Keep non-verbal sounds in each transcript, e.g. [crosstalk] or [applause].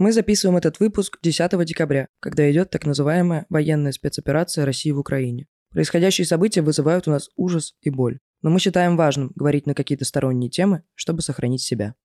Мы записываем этот выпуск 10 декабря, когда идет так называемая военная спецоперация России в Украине. Происходящие события вызывают у нас ужас и боль. Но мы считаем важным говорить на какие-то сторонние темы, чтобы сохранить себя.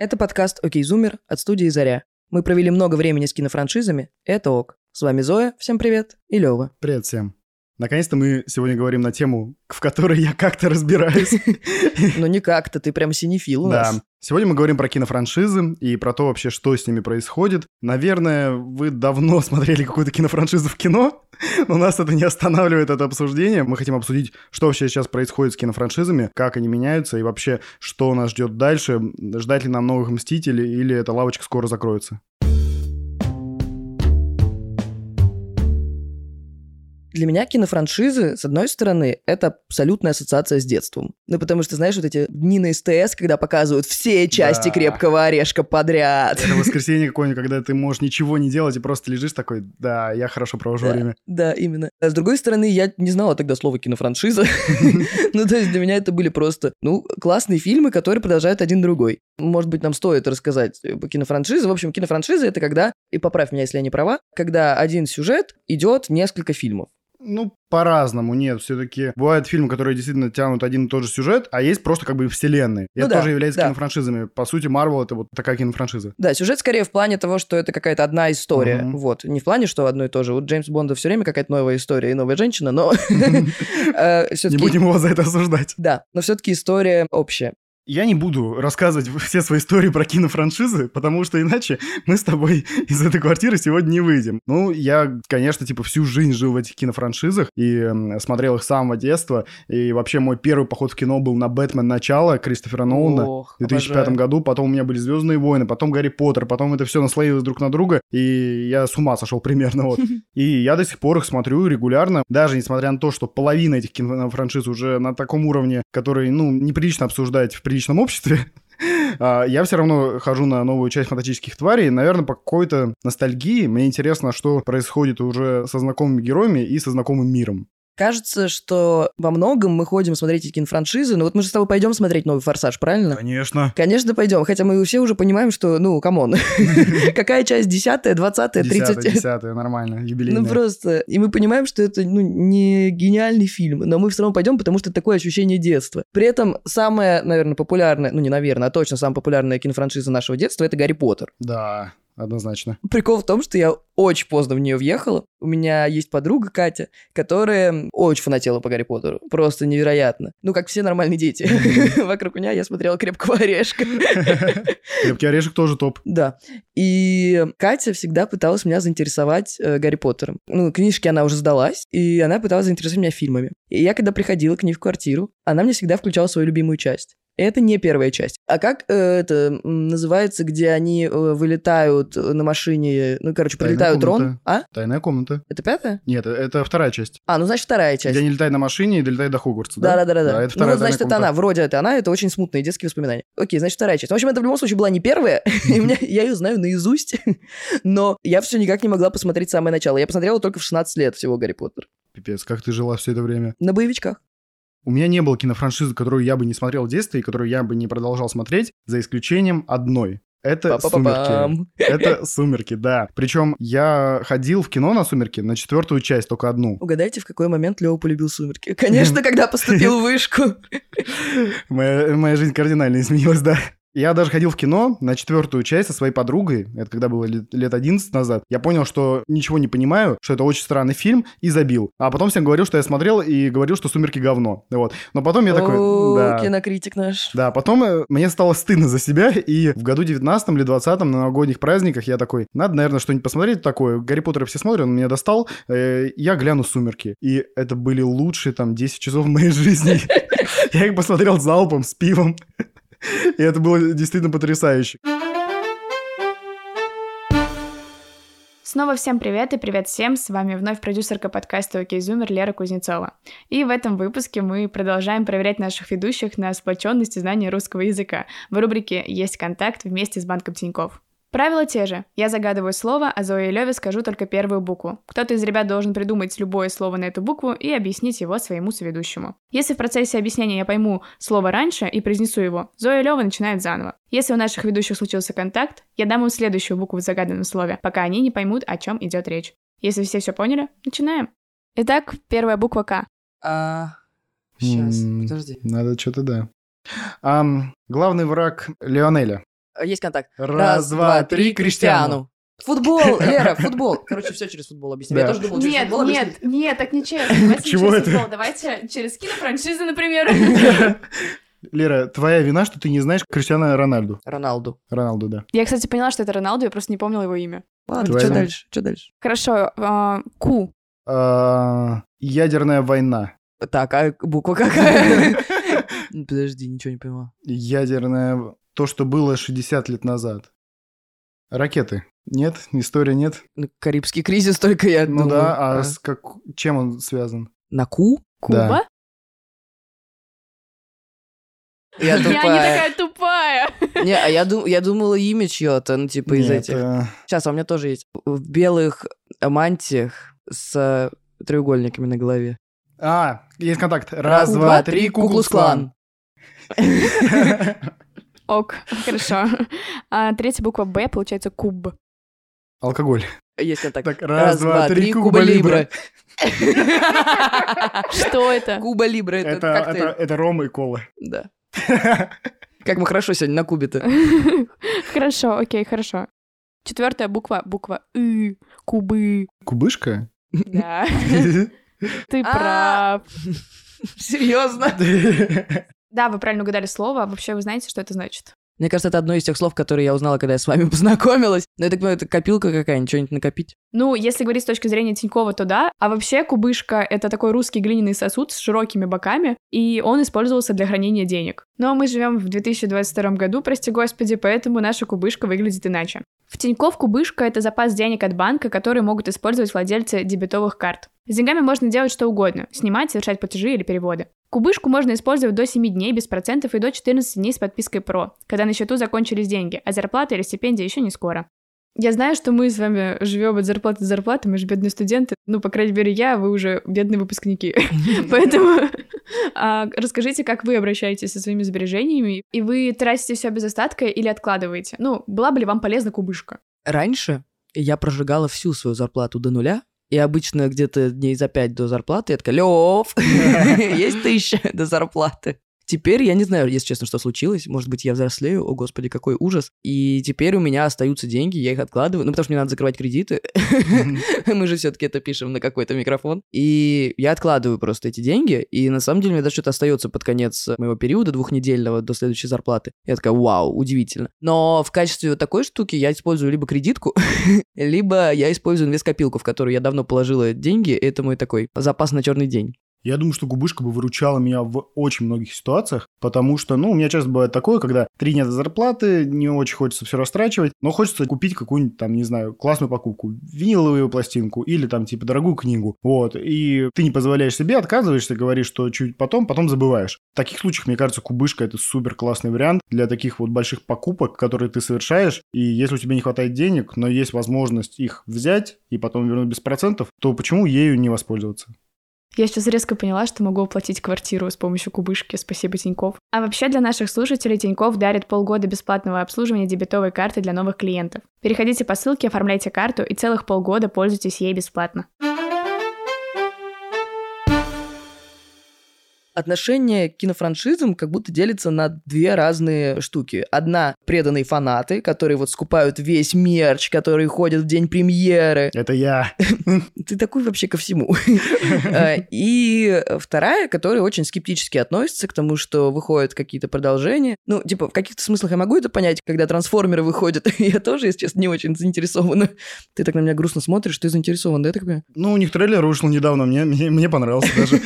Это подкаст «Окей, Зумер» от студии «Заря». Мы провели много времени с кинофраншизами, это ок. С вами Зоя, всем привет, и Лёва. Привет всем. Наконец-то мы сегодня говорим на тему, в которой я как-то разбираюсь. [laughs] Ну не как-то, ты прям синефил у нас. Да. Сегодня мы говорим про кинофраншизы и про то вообще, что с ними происходит. Наверное, вы давно [laughs] смотрели какую-то кинофраншизу в кино, но нас это не останавливает, это обсуждение. Мы хотим обсудить, что вообще сейчас происходит с кинофраншизами, как они меняются и вообще, что нас ждет дальше, ждать ли нам новых «Мстителей» или эта лавочка скоро закроется. Для меня кинофраншизы, с одной стороны, это абсолютная ассоциация с детством. Ну, потому что, знаешь, вот эти дни на СТС, когда показывают все части Да. «Крепкого орешка» подряд. Это [laughs] воскресенье какое-нибудь, когда ты можешь ничего не делать и просто лежишь такой, да, я хорошо провожу Да. время. Да, именно. А с другой стороны, я не знала тогда слова кинофраншиза. [laughs] [laughs] Ну, то есть для меня это были просто, ну, классные фильмы, которые продолжают один другой. Может быть, нам стоит рассказать э, кинофраншизы. В общем, кинофраншиза — это когда, и поправь меня, если я не права, когда один сюжет идет несколько фильмов. Ну, по-разному, нет, все-таки бывают фильмы, которые действительно тянут один и тот же сюжет, а есть просто как бы вселенные. И Ну это да, тоже является да. кинофраншизами. По сути, Марвел это вот такая кинофраншиза. Да, сюжет скорее в плане того, что это какая-то одна история. Мгм. Вот. Не в плане, что одно и то же. Вот Джеймс Бонда все время какая-то новая история и новая женщина, но [laughs] [laughs] э, Не будем его за это осуждать. Да, но все-таки история общая. Я не буду рассказывать [laughs] все свои истории про кинофраншизы, потому что иначе мы с тобой [laughs] из этой квартиры сегодня не выйдем. Ну, я, конечно, типа всю жизнь жил в этих кинофраншизах и смотрел их с самого детства. И вообще мой первый поход в кино был на «Бэтмен. Начало» Кристофера Нолана. Ох, В 2005 обожаю. году, потом у меня были Звездные войны, потом Гарри Поттер, потом это все наслоилось друг на друга, и я с ума сошел примерно вот. [laughs] И я до сих пор их смотрю регулярно, даже несмотря на то, что половина этих кинофраншиз уже на таком уровне, который, ну, неприлично обсуждать в приличном обществе. [laughs] а, Я все равно хожу на новую часть фантастических тварей. Наверное, по какой-то ностальгии мне интересно, что происходит уже со знакомыми героями и со знакомым миром. Кажется, что во многом мы ходим смотреть эти кинофраншизы, но вот мы же с тобой пойдем смотреть новый «Форсаж», правильно? Конечно. Конечно, пойдем, хотя мы все уже понимаем, что, ну, come on, [laughs] какая часть, десятая, двадцатая, Десятое, тридцать... десятое, нормально, юбилейное. Ну просто, и мы понимаем, что это ну, не гениальный фильм, но мы все равно пойдем, потому что это такое ощущение детства. При этом самая, наверное, популярная, ну не наверное, а точно самая популярная кинофраншиза нашего детства это Гарри Поттер. Да, однозначно. Прикол в том, что я очень поздно в нее въехала. У меня есть подруга Катя, которая очень фанатела по Гарри Поттеру. Просто невероятно. Ну, как все нормальные дети. [laughs] Вокруг меня я смотрела «Крепкого орешка». [laughs] Крепкий орешек тоже топ. Да. И Катя всегда пыталась меня заинтересовать э, Гарри Поттером. Ну, книжки она уже сдалась, и она пыталась заинтересовать меня фильмами. И я, когда приходила к ней в квартиру, она мне всегда включала свою любимую часть. Это не первая часть. А как э, это называется, где они э, вылетают на машине, ну, короче, Тайная прилетают дрон? А? Тайная комната. Это пятая? Нет, э- это вторая часть. А, ну, значит, вторая часть. Где они летают на машине и долетают до Хогвартса, да? Да, да, это ну, вторая значит, тайная это она, комната. вроде это она, это очень смутные детские воспоминания. Окей, значит, вторая часть. В общем, это в любом случае была не первая, [laughs] и меня, я ее знаю наизусть, [laughs] но я все никак не могла посмотреть самое начало. Я посмотрела только в 16 лет всего Гарри Поттер. Пипец, как ты жила все это время. На боевичках. У меня не было кинофраншизы, которую я бы не смотрел в детстве и которую я бы не продолжал смотреть, за исключением одной. Это «Сумерки». Это «Сумерки», да. Причем я ходил в кино на «Сумерки» на четвертую часть, только одну. Угадайте, в какой момент Лева полюбил сумерки? Конечно, [laughs] когда поступил в вышку. Моя, моя жизнь кардинально изменилась, да. Я даже ходил в кино на четвертую часть со своей подругой, это когда было лет, лет 11 назад. Я понял, что ничего не понимаю, что это очень странный фильм, и забил. А потом всем говорил, что я смотрел, и говорил, что «Сумерки» говно. Вот. Но потом я такой... Да. кинокритик наш. Да, потом э, мне стало стыдно за себя, и в году 19 или 20 на новогодних праздниках я такой, надо, наверное, что-нибудь посмотреть такое. Гарри Поттера все смотрят, он меня достал, э, я гляну «Сумерки». И это были лучшие там 10 часов моей жизни. [laughs] Я их посмотрел залпом, с пивом. И это было действительно потрясающе. Снова всем привет и привет всем, с вами вновь продюсерка подкаста «Окей, Зумер» Лера Кузнецова. И в этом выпуске мы продолжаем проверять наших ведущих на сплоченность и знание русского языка в рубрике «Есть контакт» вместе с Банком Тиньков. Правила те же. Я загадываю слово, а Зоя и Леве скажу только первую букву. Кто-то из ребят должен придумать любое слово на эту букву и объяснить его своему соведущему. Если в процессе объяснения я пойму слово раньше и произнесу его, Зоя и Лева начинают заново. Если у наших ведущих случился контакт, я дам им следующую букву в загаданном слове, пока они не поймут, о чем идет речь. Если все все поняли, начинаем. Итак, первая буква К. А... Сейчас, подожди. Надо что-то, да. Главный враг Леонеля. Есть контакт. Раз, два, три, Криштиану. Футбол, [laughs] Лера, футбол. Короче, все через футбол объясню. Я Да. тоже думал, через Нет, футбол нет, объяснить. нет, так нечестно. Давайте не Чего через это? футбол, Давайте через кинофраншизы, например. [laughs] Лера, твоя вина, что ты не знаешь Криштиана Рональду. Роналду. Роналду, да. Я, кстати, поняла, что это Роналду, я просто не помнила его имя. Ладно, Твоя что вина. дальше? Что дальше? Хорошо, а, Ку. А, Ядерная война. Так, а буква какая? [laughs] Подожди, ничего не поняла. Ядерная... То, что было 60 лет назад. Ракеты. Нет? История нет? Ну, Карибский кризис только я Ну думаю. да, а с как... чем он связан? На Ку? Куба? Я [laughs] Я не тупая. такая тупая. Не, а я, дум- я думала имя чье-то, ну, типа из Нет, этих. э, Сейчас, а у меня тоже есть. В белых мантиях с треугольниками на голове. А, есть контакт. Раз, два, три, Куклус-клан. [laughs] Ок, [laughs] хорошо. [laughs] А третья буква Б, получается куб. Алкоголь. Есть контакт. Так, раз, два, три, Куба Либра. [laughs] Что это? Куба Либра, это, Это, это, это ром и кола. Да. Как мы хорошо сегодня на Кубе-то. Хорошо, окей, хорошо. Четвертая буква, буква И, кубы. Кубышка? Да, ты А. прав. Серьезно? Да, вы правильно угадали слово. А Вообще, вы знаете, что это значит? Мне кажется, это одно из тех слов, которые я узнала, когда я с вами [laughs] познакомилась. Но я так понимаю, это копилка какая-нибудь, что-нибудь накопить. Ну, если говорить с точки зрения Тинькова, то да. А вообще кубышка — это такой русский глиняный сосуд с широкими боками, и он использовался для хранения денег. Но мы живем в 2022 году, прости господи, поэтому наша кубышка выглядит иначе. В Тиньков кубышка — это запас денег от банка, которые могут использовать владельцы дебетовых карт. С деньгами можно делать что угодно — снимать, совершать платежи или переводы. Кубышку можно использовать до 7 дней без процентов и до 14 дней с подпиской ПРО, когда на счету закончились деньги, а зарплата или стипендия еще не скоро. Я знаю, что мы с вами живем от зарплаты до зарплаты, мы же бедные студенты. Ну, по крайней мере, я, вы уже бедные выпускники. [laughs] Поэтому а, расскажите, как вы обращаетесь со своими сбережениями, и вы тратите все без остатка или откладываете? Ну, была бы ли вам полезна кубышка? Раньше я прожигала всю свою зарплату до нуля, и обычно где-то дней за пять до зарплаты я такая, Лев, [laughs] есть тысяча до зарплаты. Теперь я не знаю, если честно, что случилось. Может быть, я взрослею. О, господи, какой ужас. И теперь у меня остаются деньги, я их откладываю. Ну, потому что мне надо закрывать кредиты. [laughs] Мы же все-таки это пишем на какой-то микрофон. И я откладываю просто эти деньги. И на самом деле у меня даже что-то остается под конец моего периода двухнедельного до следующей зарплаты. Я такая, вау, удивительно. Но в качестве вот такой штуки я использую либо кредитку, [laughs] либо я использую инвесткопилку, в которую я давно положила деньги. Это мой такой запас на черный день. Я думаю, что губышка бы выручала меня в очень многих ситуациях, потому что, ну, у меня часто бывает такое, когда три дня до зарплаты, не очень хочется все растрачивать, но хочется купить какую-нибудь, там, не знаю, классную покупку, виниловую пластинку или, там, типа, дорогую книгу, вот, и ты не позволяешь себе, отказываешься, говоришь, что чуть потом, потом забываешь. В таких случаях, мне кажется, кубышка – это супер классный вариант для таких вот больших покупок, которые ты совершаешь, и если у тебя не хватает денег, но есть возможность их взять и потом вернуть без процентов, то почему ею не воспользоваться? Я сейчас резко поняла, что могу оплатить квартиру с помощью кубышки. Спасибо, Тиньков. А вообще для наших слушателей Тиньков дарит полгода бесплатного обслуживания дебетовой карты для новых клиентов. Переходите по ссылке, оформляйте карту и целых полгода пользуйтесь ей бесплатно. Отношение к кинофраншизам как будто делится на две разные штуки. Одна — преданные фанаты, которые вот скупают весь мерч, которые ходят в день премьеры. Это я. [laughs] Ты такой вообще ко всему. Э, [laughs] И вторая, которая очень скептически относится к тому, что выходят какие-то продолжения. Ну, типа, в каких-то смыслах я могу это понять, когда трансформеры выходят. [laughs] Я тоже, если честно, не очень заинтересована. Ты так на меня грустно смотришь, ты заинтересован, да, я так понимаю? Ну, у них трейлер вышел недавно, мне, мне, мне понравился даже.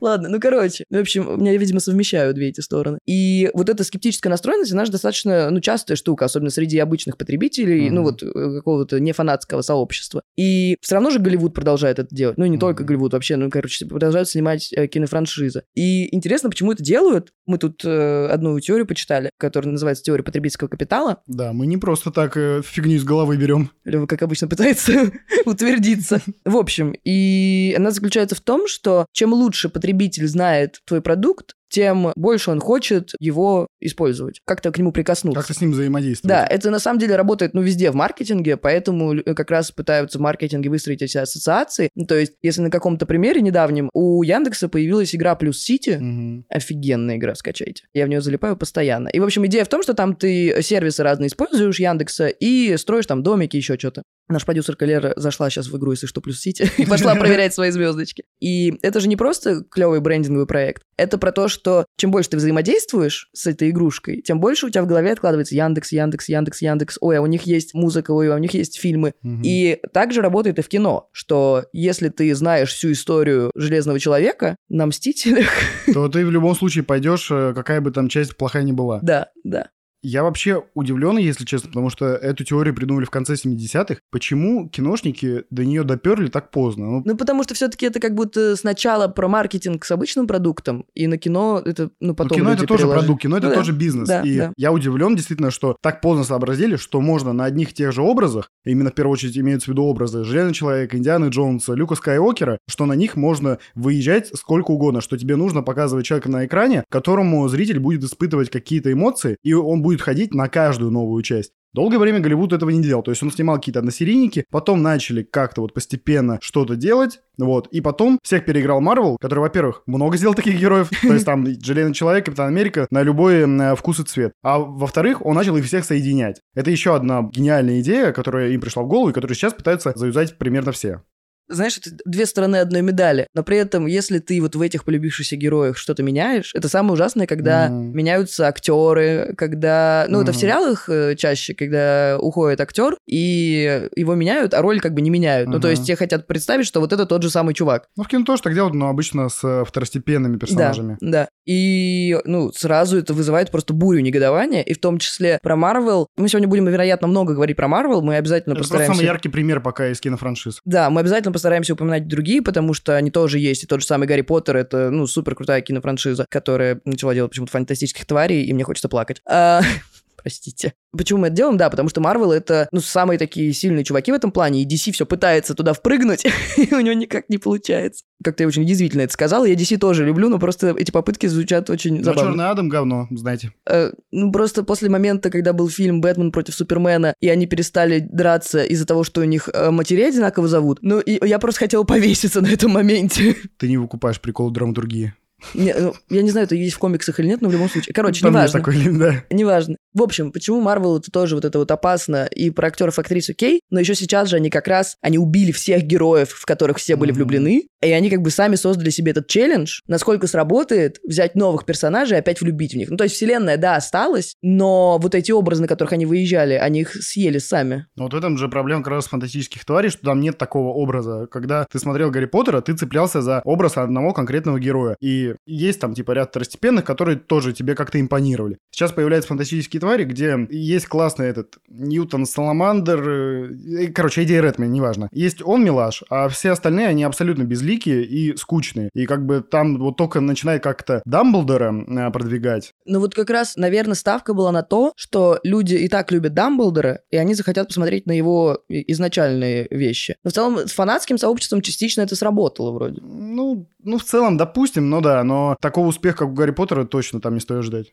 Ладно, ну короче. В общем, меня, видимо, совмещают две эти стороны. И вот эта скептическая настроенность, она же достаточно, ну, частая штука, особенно среди обычных потребителей, Мгм. ну, вот э, какого-то нефанатского сообщества. И все равно же Голливуд продолжает это делать. Ну, не Мгм. только Голливуд вообще, ну, короче, продолжают снимать э, кинофраншизы. И интересно, почему это делают, Мы тут э, одну теорию почитали, которая называется теория потребительского капитала. Да, мы не просто так э, фигню из головы берем. Лева, как обычно, пытается [laughs] утвердиться. В общем, и она заключается в том, что чем лучше потребитель знает твой продукт, тем больше он хочет его использовать, как-то к нему прикоснуться. Как-то с ним взаимодействовать. Да, это на самом деле работает, ну, везде в маркетинге, поэтому как раз пытаются в маркетинге выстроить эти ассоциации. Ну, то есть, если на каком-то примере недавнем у Яндекса появилась игра Плюс Сити, Мгм. офигенная игра, скачайте. Я в нее залипаю постоянно. И, в общем, идея в том, что там ты сервисы разные используешь Яндекса и строишь там домики, еще что-то. Наш продюсер Калера зашла сейчас в игру, если что, плюс Сити, [laughs] и пошла проверять свои звездочки. И это же не просто клевый брендинговый проект. Это про то, что чем больше ты взаимодействуешь с этой игрушкой, тем больше у тебя в голове откладывается Яндекс, Яндекс, Яндекс, Яндекс. Ой, а у них есть музыка, ой, а у них есть фильмы. Мгм. И также работает и в кино, что если ты знаешь всю историю Железного Человека на Мстителях, То ты в любом случае пойдешь, э, какая бы там часть плохая ни была. да, да. Я вообще удивлен, если честно, потому что эту теорию придумали в конце 70-х. Почему киношники до нее доперли так поздно? Ну, Ну, потому что все-таки это как будто сначала про маркетинг с обычным продуктом, и на кино это, ну, Ну, потом кино люди это тоже переложили. продукт, кино это Ну да, тоже бизнес. да, и да. я удивлен действительно, что так поздно сообразили, что можно на одних и тех же образах, именно в первую очередь имеются в виду образы Железного человека, Индианы Джонса, Люка Скайуокера, что на них можно выезжать сколько угодно, что тебе нужно показывать человека на экране, которому зритель будет испытывать какие-то эмоции, и он будет ходить на каждую новую часть. Долгое время Голливуд этого не делал. То есть он снимал какие-то односерийники, потом начали как-то вот постепенно что-то делать, вот, и потом всех переиграл Марвел, который, во-первых, много сделал таких героев, то есть там Железный Человек, Капитан Америка на любой м, вкус и цвет. А во-вторых, он начал их всех соединять. Это еще одна гениальная идея, которая им пришла в голову и которую сейчас пытаются заюзать примерно все. Знаешь, это две стороны одной медали. Но при этом, если ты вот в этих полюбившихся героях что-то меняешь, это самое ужасное, когда Мгм. меняются актеры, когда... Ну, это в сериалах э, чаще, когда уходит актер, и его меняют, а роль как бы не меняют. Ну, то есть те хотят представить, что вот это тот же самый чувак. Ну, в кино тоже так делают, но обычно с э, второстепенными персонажами. Да, да. И, ну, сразу это вызывает просто бурю негодования, и в том числе про Марвел. Мы сегодня будем, вероятно, много говорить про Марвел, мы обязательно Это постараемся... самый яркий пример пока из кинофраншиз. Да, мы обязательно постараемся упоминать другие, потому что они тоже есть. И тот же самый Гарри Поттер — это, ну, супер крутая кинофраншиза, которая начала делать почему-то фантастических тварей, и мне хочется плакать. А, [laughs] Простите. Почему мы это делаем? Да, потому что Марвел это, ну, самые такие сильные чуваки в этом плане, и DC все пытается туда впрыгнуть, [laughs] и у него никак не получается. Как-то я очень язвительно это сказала. Я DC тоже люблю, но просто эти попытки звучат очень Но забавно. Черный Адам говно, знаете. Э, ну, просто после момента, когда был фильм «Бэтмен против Супермена», и они перестали драться из-за того, что у них э, матерей одинаково зовут, ну, и я просто хотела повеситься на этом моменте. [laughs] Ты не выкупаешь прикол драматургии. Не, ну, я не знаю, это есть в комиксах или нет, но в любом случае. Короче, Там неважно. такой, да. Неважно. В общем, почему Марвел это тоже вот это вот опасно и про актеров актрис окей, но еще сейчас же они как раз, они убили всех героев, в которых все были влюблены, и они как бы сами создали себе этот челлендж, насколько сработает взять новых персонажей и опять влюбить в них. Ну, то есть вселенная, да, осталась, но вот эти образы, на которых они выезжали, они их съели сами. Но вот в этом же проблема как раз фантастических тварей, что там нет такого образа. Когда ты смотрел Гарри Поттера, ты цеплялся за образ одного конкретного героя. И есть там типа ряд второстепенных, которые тоже тебе как-то импонировали. Сейчас появляются фантастические твари, где есть классный этот Ньютон Саламандр, э, короче, Эдди Редмен, неважно. Есть он милаш, а все остальные, они абсолютно безликие и скучные. И как бы там вот только начинает как-то Дамблдора э, продвигать. Ну вот как раз, наверное, ставка была на то, что люди и так любят Дамблдора, и они захотят посмотреть на его и- изначальные вещи. Но в целом с фанатским сообществом частично это сработало вроде. Ну, ну, в целом, допустим, ну да, но такого успеха, как у Гарри Поттера, точно там не стоит ждать.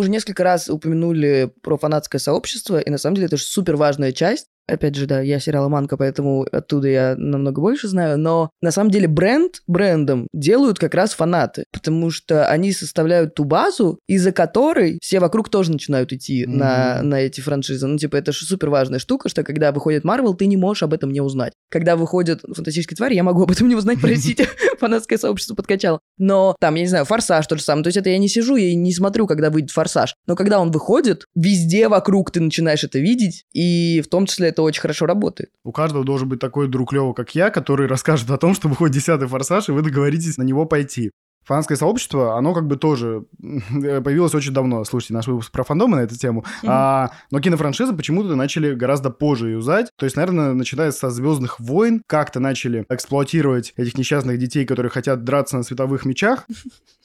Мы уже несколько раз упомянули про фанатское сообщество, и на самом деле это же супер важная часть. Опять же, да, я сериала Манка, поэтому оттуда я намного больше знаю, но на самом деле бренд брендом делают как раз фанаты, потому что они составляют ту базу, из-за которой все вокруг тоже начинают идти Мгм. на, на эти франшизы. Ну, типа, это же супер важная штука, что когда выходит Марвел, ты не можешь об этом не узнать. Когда выходит фантастические твари, я могу об этом не узнать, [laughs] простите, фанатское сообщество подкачало. Но там, я не знаю, Форсаж то же самое. То есть это я не сижу и не смотрю, когда выйдет Форсаж. Но когда он выходит, везде вокруг ты начинаешь это видеть, и в том числе это очень хорошо работает. У каждого должен быть такой друг Лева, как я, который расскажет о том, что выходит десятый форсаж, и вы договоритесь на него пойти. Фанатское сообщество, оно как бы тоже [laughs] появилось очень давно. Слушайте, наш выпуск про фандомы на эту тему. Mm-hmm. А, но кинофраншизы почему-то начали гораздо позже юзать. То есть, наверное, начиная со «Звездных войн», как-то начали эксплуатировать этих несчастных детей, которые хотят драться на световых мечах.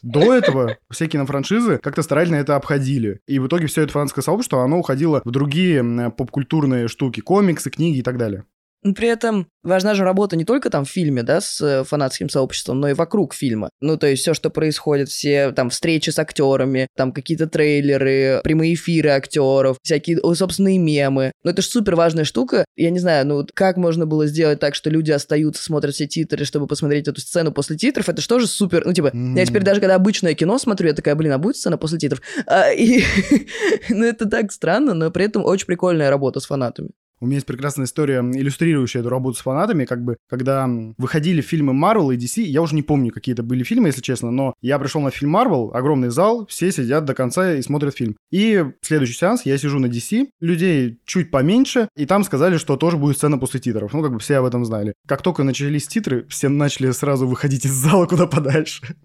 До этого все кинофраншизы как-то старательно это обходили. И в итоге все это фанатское сообщество, оно уходило в другие поп-культурные штуки, комиксы, книги и так далее. При этом важна же работа не только там в фильме, да, с э, фанатским сообществом, но и вокруг фильма. Ну, то есть все, что происходит, все там встречи с актерами, там какие-то трейлеры, прямые эфиры актеров, всякие собственные мемы. Ну, это же супер важная штука. Я не знаю, ну, как можно было сделать так, что люди остаются, смотрят все титры, чтобы посмотреть эту сцену после титров, это же тоже супер. Ну, типа, mm. я теперь даже когда обычное кино смотрю, я такая, блин, а будет сцена после титров? А, и, [laughs] ну, это так странно, но при этом очень прикольная работа с фанатами. У меня есть прекрасная история, иллюстрирующая эту работу с фанатами, как бы, когда выходили фильмы Marvel и DC, я уже не помню, какие это были фильмы, если честно, но я пришел на фильм Marvel, огромный зал, все сидят до конца и смотрят фильм. И следующий сеанс, я сижу на DC, людей чуть поменьше, и там сказали, что тоже будет сцена после титров. Ну, как бы все об этом знали. Как только начались титры, все начали сразу выходить из зала куда подальше.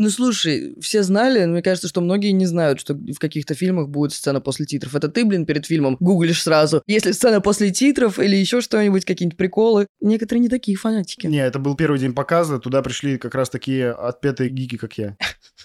Ну, слушай, все знали, но мне кажется, что многие не знают, что в каких-то фильмах будет сцена после титров. Это ты, блин, перед фильмом гуглишь сразу, если сцена после титров или еще что-нибудь, какие-нибудь приколы. Некоторые не такие фанатики. Не, это был первый день показа, туда пришли как раз такие отпетые гики, как я. [laughs]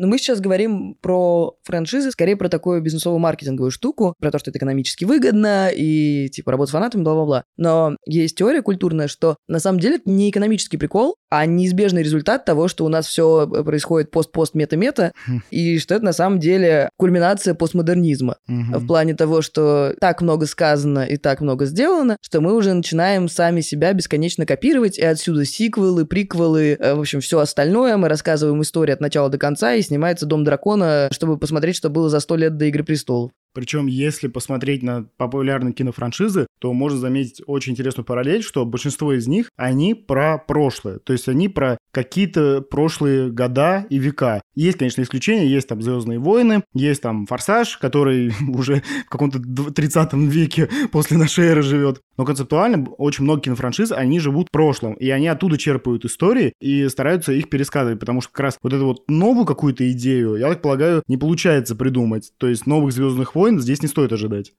Но мы сейчас говорим про франшизы, скорее про такую бизнесовую маркетинговую штуку, про то, что это экономически выгодно и, типа, работа с фанатами, бла-бла-бла. Но есть теория культурная, что на самом деле это не экономический прикол, а неизбежный результат того, что у нас все происходит пост-пост-мета-мета, хм. и что это на самом деле кульминация постмодернизма. В плане того, что так много сказано и так много сделано, что мы уже начинаем сами себя бесконечно копировать, и отсюда сиквелы, приквелы, э, в общем, все остальное. Мы рассказываем историю от начала до конца, и снимается «Дом дракона», чтобы посмотреть, что было за сто лет до «Игры престолов». Причем, если посмотреть на популярные кинофраншизы, то можно заметить очень интересную параллель, что большинство из них, они про прошлое. То есть они про какие-то прошлые года и века. Есть, конечно, исключения. Есть там «Звездные войны», есть там «Форсаж», который [laughs] уже в каком-то 30 веке после нашей эры живет. Но концептуально очень много кинофраншиз, они живут в прошлом. И они оттуда черпают истории и стараются их пересказывать. Потому что как раз вот эту вот новую какую-то идею, я так полагаю, не получается придумать. То есть новых «Звездных войн» здесь не стоит ожидать.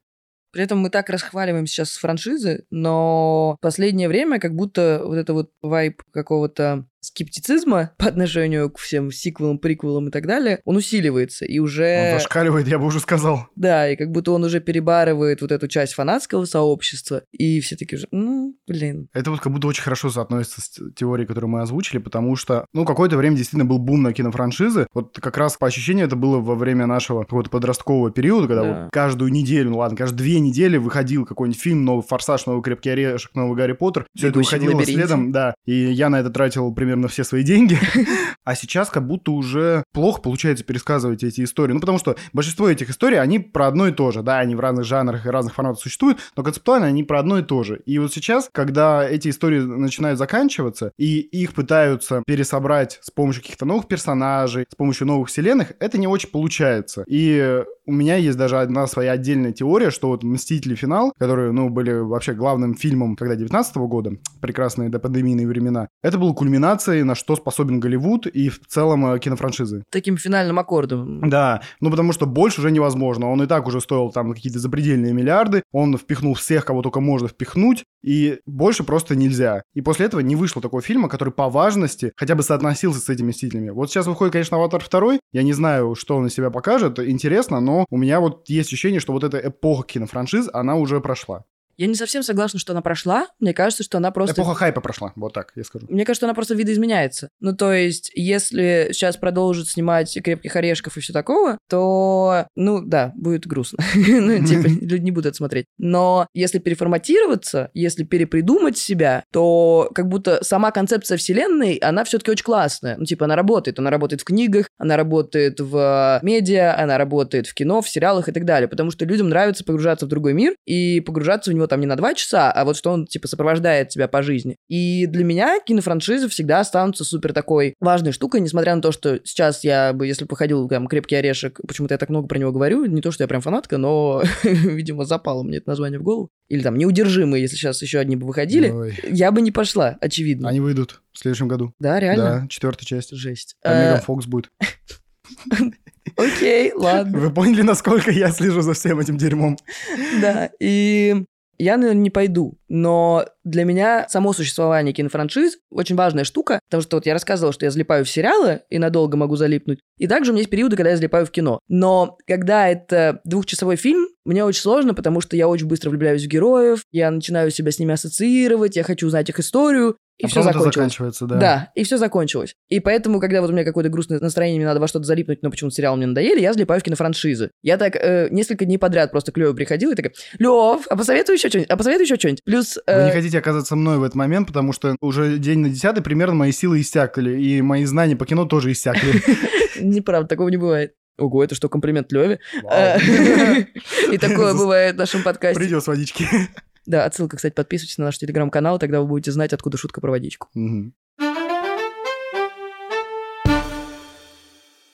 При этом мы так расхваливаем сейчас франшизы, но последнее время как будто вот это вот вайп какого-то скептицизма по отношению к всем сиквелам, приквелам и так далее, он усиливается и уже... Он зашкаливает, я бы уже сказал. Да, и как будто он уже перебарывает вот эту часть фанатского сообщества, и все таки уже, ну, блин. Это вот как будто очень хорошо соотносится с теорией, которую мы озвучили, потому что, ну, какое-то время действительно был бум на кинофраншизы. Вот как раз по ощущению это было во время нашего какого-то подросткового периода, когда да. вот каждую неделю, ну ладно, каждые две недели выходил какой-нибудь фильм, новый «Форсаж», новый «Крепкий орешек», новый «Гарри Поттер». Все это выходило следом, да. И я на это тратил примерно примерно все свои деньги. [laughs] А сейчас как будто уже плохо получается пересказывать эти истории. Ну, потому что большинство этих историй, они про одно и то же. Да, они в разных жанрах и разных форматах существуют, но концептуально они про одно и то же. И вот сейчас, когда эти истории начинают заканчиваться, и их пытаются пересобрать с помощью каких-то новых персонажей, с помощью новых вселенных, это не очень получается. И у меня есть даже одна своя отдельная теория, что вот «Мстители. Финал», которые, ну, были вообще главным фильмом, когда 19 -го года, прекрасные допандемийные времена, это была кульминацией, на что способен Голливуд и в целом э, кинофраншизы. Таким финальным аккордом. Да, ну потому что больше уже невозможно. Он и так уже стоил там какие-то запредельные миллиарды, он впихнул всех, кого только можно впихнуть, и больше просто нельзя. И после этого не вышло такого фильма, который по важности хотя бы соотносился с этими «Мстителями». Вот сейчас выходит, конечно, «Аватар 2», я не знаю, что он из себя покажет, интересно, но у меня вот есть ощущение, что вот эта эпоха кинофраншиз, она уже прошла. Я не совсем согласна, что она прошла. Мне кажется, что она просто... Эпоха хайпа прошла, вот так я скажу. Мне кажется, она просто видоизменяется. Ну, то есть, если сейчас продолжат снимать «Крепких орешков» и все такого, то, ну, да, будет грустно. [laughs] ну, типа, [laughs] люди не будут это смотреть. Но если переформатироваться, если перепридумать себя, то как будто сама концепция вселенной, она все-таки очень классная. Ну, типа, она работает. Она работает в книгах, она работает в медиа, она работает в кино, в сериалах и так далее. Потому что людям нравится погружаться в другой мир и погружаться в него него там не на два часа, а вот что он, типа, сопровождает тебя по жизни. И для меня кинофраншизы всегда останутся супер такой важной штукой, несмотря на то, что сейчас я бы, если бы походил, там, «Крепкий орешек», почему-то я так много про него говорю, не то, что я прям фанатка, но, [laughs] видимо, запало мне это название в голову. Или там «Неудержимые», если сейчас еще одни бы выходили, Ой. я бы не пошла, очевидно. Они выйдут в следующем году. Да, реально? Да, четвертая часть. Жесть. Там Э, Меган Фокс будет. [laughs] Окей, ладно. Вы поняли, насколько я слежу за всем этим дерьмом? Да, и я, наверное, не пойду. Но для меня само существование кинофраншиз очень важная штука, потому что вот я рассказывала, что я залипаю в сериалы и надолго могу залипнуть. И также у меня есть периоды, когда я залипаю в кино. Но когда это двухчасовой фильм, мне очень сложно, потому что я очень быстро влюбляюсь в героев, я начинаю себя с ними ассоциировать, я хочу узнать их историю, и А все закончилось. заканчивается, да. Да. и все закончилось. И поэтому, когда вот у меня какое-то грустное настроение, мне надо во что-то залипнуть, но почему-то сериал мне надоели, я залипаю в кинофраншизы. Я так э, несколько дней подряд просто к Лёве приходила и такая, Лев, а посоветуй еще что-нибудь, а посоветуй еще что-нибудь. Плюс... Вы э, не хотите оказаться мной в этот момент, потому что уже день на десятый примерно мои силы иссякли, и мои знания по кино тоже иссякли. [laughs] Неправда, такого не бывает. Ого, это что, комплимент Леве? [laughs] И такое [laughs] бывает в нашем подкасте. Придет с водички. Да, отсылка, кстати, подписывайтесь на наш телеграм-канал, тогда вы будете знать, откуда шутка про водичку. Мгм.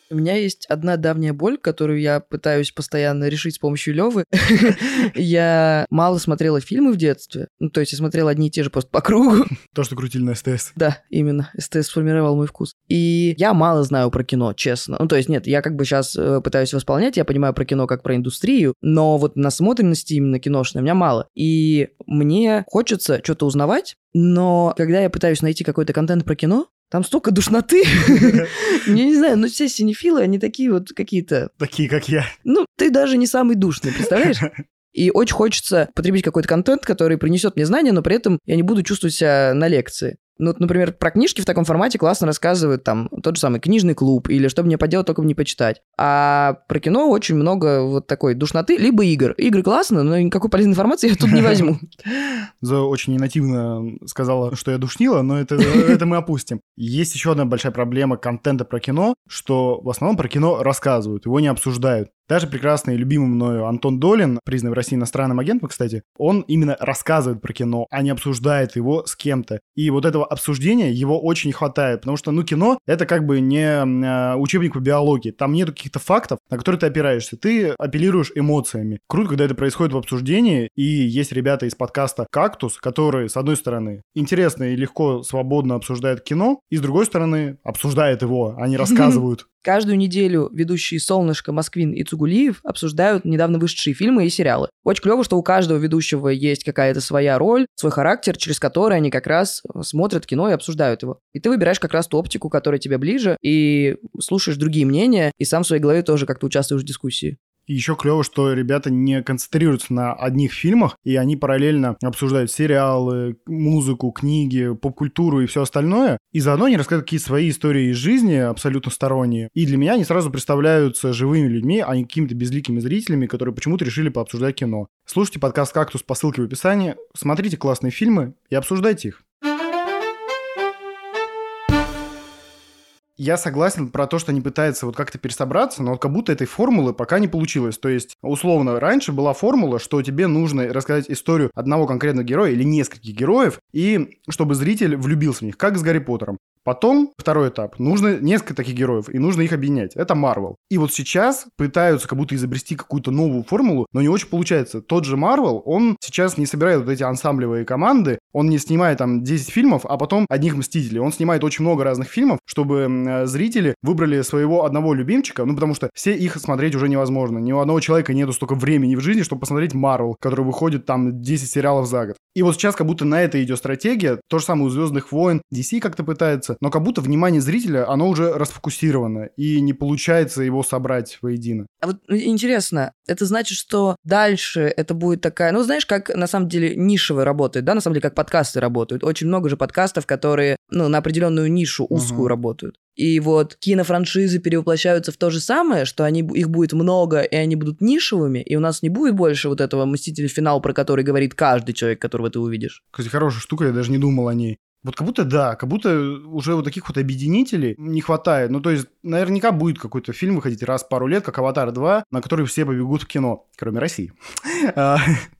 У меня есть одна давняя боль, которую я пытаюсь постоянно решить с помощью Левы. [laughs] Я мало смотрела фильмы в детстве. Ну, то есть я смотрела одни и те же просто по кругу. [laughs] То, что крутили на СТС. Да, именно. СТС сформировал мой вкус. И я мало знаю про кино, честно. Ну, то есть, нет, я как бы сейчас пытаюсь восполнять, я понимаю про кино как про индустрию, но вот насмотренности именно киношной у меня мало. И мне хочется что-то узнавать, но когда я пытаюсь найти какой-то контент про кино, там столько душноты. [laughs] Я не знаю, но все синефилы, они такие вот какие-то... Такие, как я. Ну, ты даже не самый душный, представляешь? [laughs] И очень хочется потребить какой-то контент, который принесет мне знания, но при этом я не буду чувствовать себя на лекции. Ну, вот, например, про книжки в таком формате классно рассказывают там тот же самый книжный клуб или что мне поделать, только не почитать. А про кино очень много вот такой душноты, либо игр. Игры классно, но никакой полезной информации я тут не возьму. [laughs] Зоя очень ненативно сказала, что я душнила, но это, это мы опустим. Есть еще одна большая проблема контента про кино, что в основном про кино рассказывают, его не обсуждают. Даже прекрасный и любимый мною Антон Долин, признанный в России иностранным агентом, кстати, он именно рассказывает про кино, а не обсуждает его с кем-то. И вот этого обсуждения его очень не хватает, потому что, ну, кино — это как бы не э, учебник по биологии. Там нету каких-то фактов, на которые ты опираешься. Ты апеллируешь эмоциями. Круто, когда это происходит в обсуждении, и есть ребята из подкаста «Кактус», которые, с одной стороны, интересно и легко, свободно обсуждают кино, и с другой стороны, обсуждают его, они [laughs] рассказывают. Каждую неделю ведущие «Солнышко», «Москвин» и Цугулиев обсуждают недавно вышедшие фильмы и сериалы. Очень клево, что у каждого ведущего есть какая-то своя роль, свой характер, через который они как раз смотрят кино и обсуждают его. И ты выбираешь как раз ту оптику, которая тебе ближе, и слушаешь другие мнения, и сам в своей голове тоже как-то участвуешь в дискуссии. Еще клево, что ребята не концентрируются на одних фильмах, и они параллельно обсуждают сериалы, музыку, книги, поп-культуру и все остальное. И заодно они рассказывают какие-то свои истории из жизни, абсолютно сторонние. И для меня они сразу представляются живыми людьми, а не какими-то безликими зрителями, которые почему-то решили пообсуждать кино. Слушайте подкаст «Кактус» по ссылке в описании, смотрите классные фильмы и обсуждайте их. Я согласен про то, что они пытаются вот как-то пересобраться, но вот как будто этой формулы пока не получилось. То есть, условно, раньше была формула, что тебе нужно рассказать историю одного конкретного героя или нескольких героев, и чтобы зритель влюбился в них, как с Гарри Поттером. Потом, второй этап, нужно несколько таких героев, и нужно их объединять. Это Марвел. И вот сейчас пытаются как будто изобрести какую-то новую формулу, но не очень получается. Тот же Марвел, он сейчас не собирает вот эти ансамблевые команды, он не снимает там 10 фильмов, а потом одних Мстителей. Он снимает очень много разных фильмов, чтобы зрители выбрали своего одного любимчика, ну потому что все их смотреть уже невозможно. Ни у одного человека нету столько времени в жизни, чтобы посмотреть Марвел, который выходит там 10 сериалов за год. И вот сейчас как будто на это идет стратегия. То же самое у Звездных войн. DC как-то пытается. Но как будто внимание зрителя, оно уже расфокусировано. И не получается его собрать воедино. А вот интересно, это значит, что дальше это будет такая... Ну, знаешь, как на самом деле нишевая работает, да? На самом деле, как подкасты работают. Очень много же подкастов, которые, ну, на определенную нишу узкую Мгм. работают. И вот кинофраншизы перевоплощаются в то же самое, что они, их будет много, и они будут нишевыми, и у нас не будет больше вот этого «Мстителя. Финал», про который говорит каждый человек, которого ты увидишь. Кстати, хорошая штука, я даже не думал о ней. Вот как будто да, как будто уже вот таких вот объединителей не хватает. Ну, то есть, наверняка будет какой-то фильм выходить раз в пару лет, как «Аватар 2», на который все побегут в кино, кроме России. [laughs]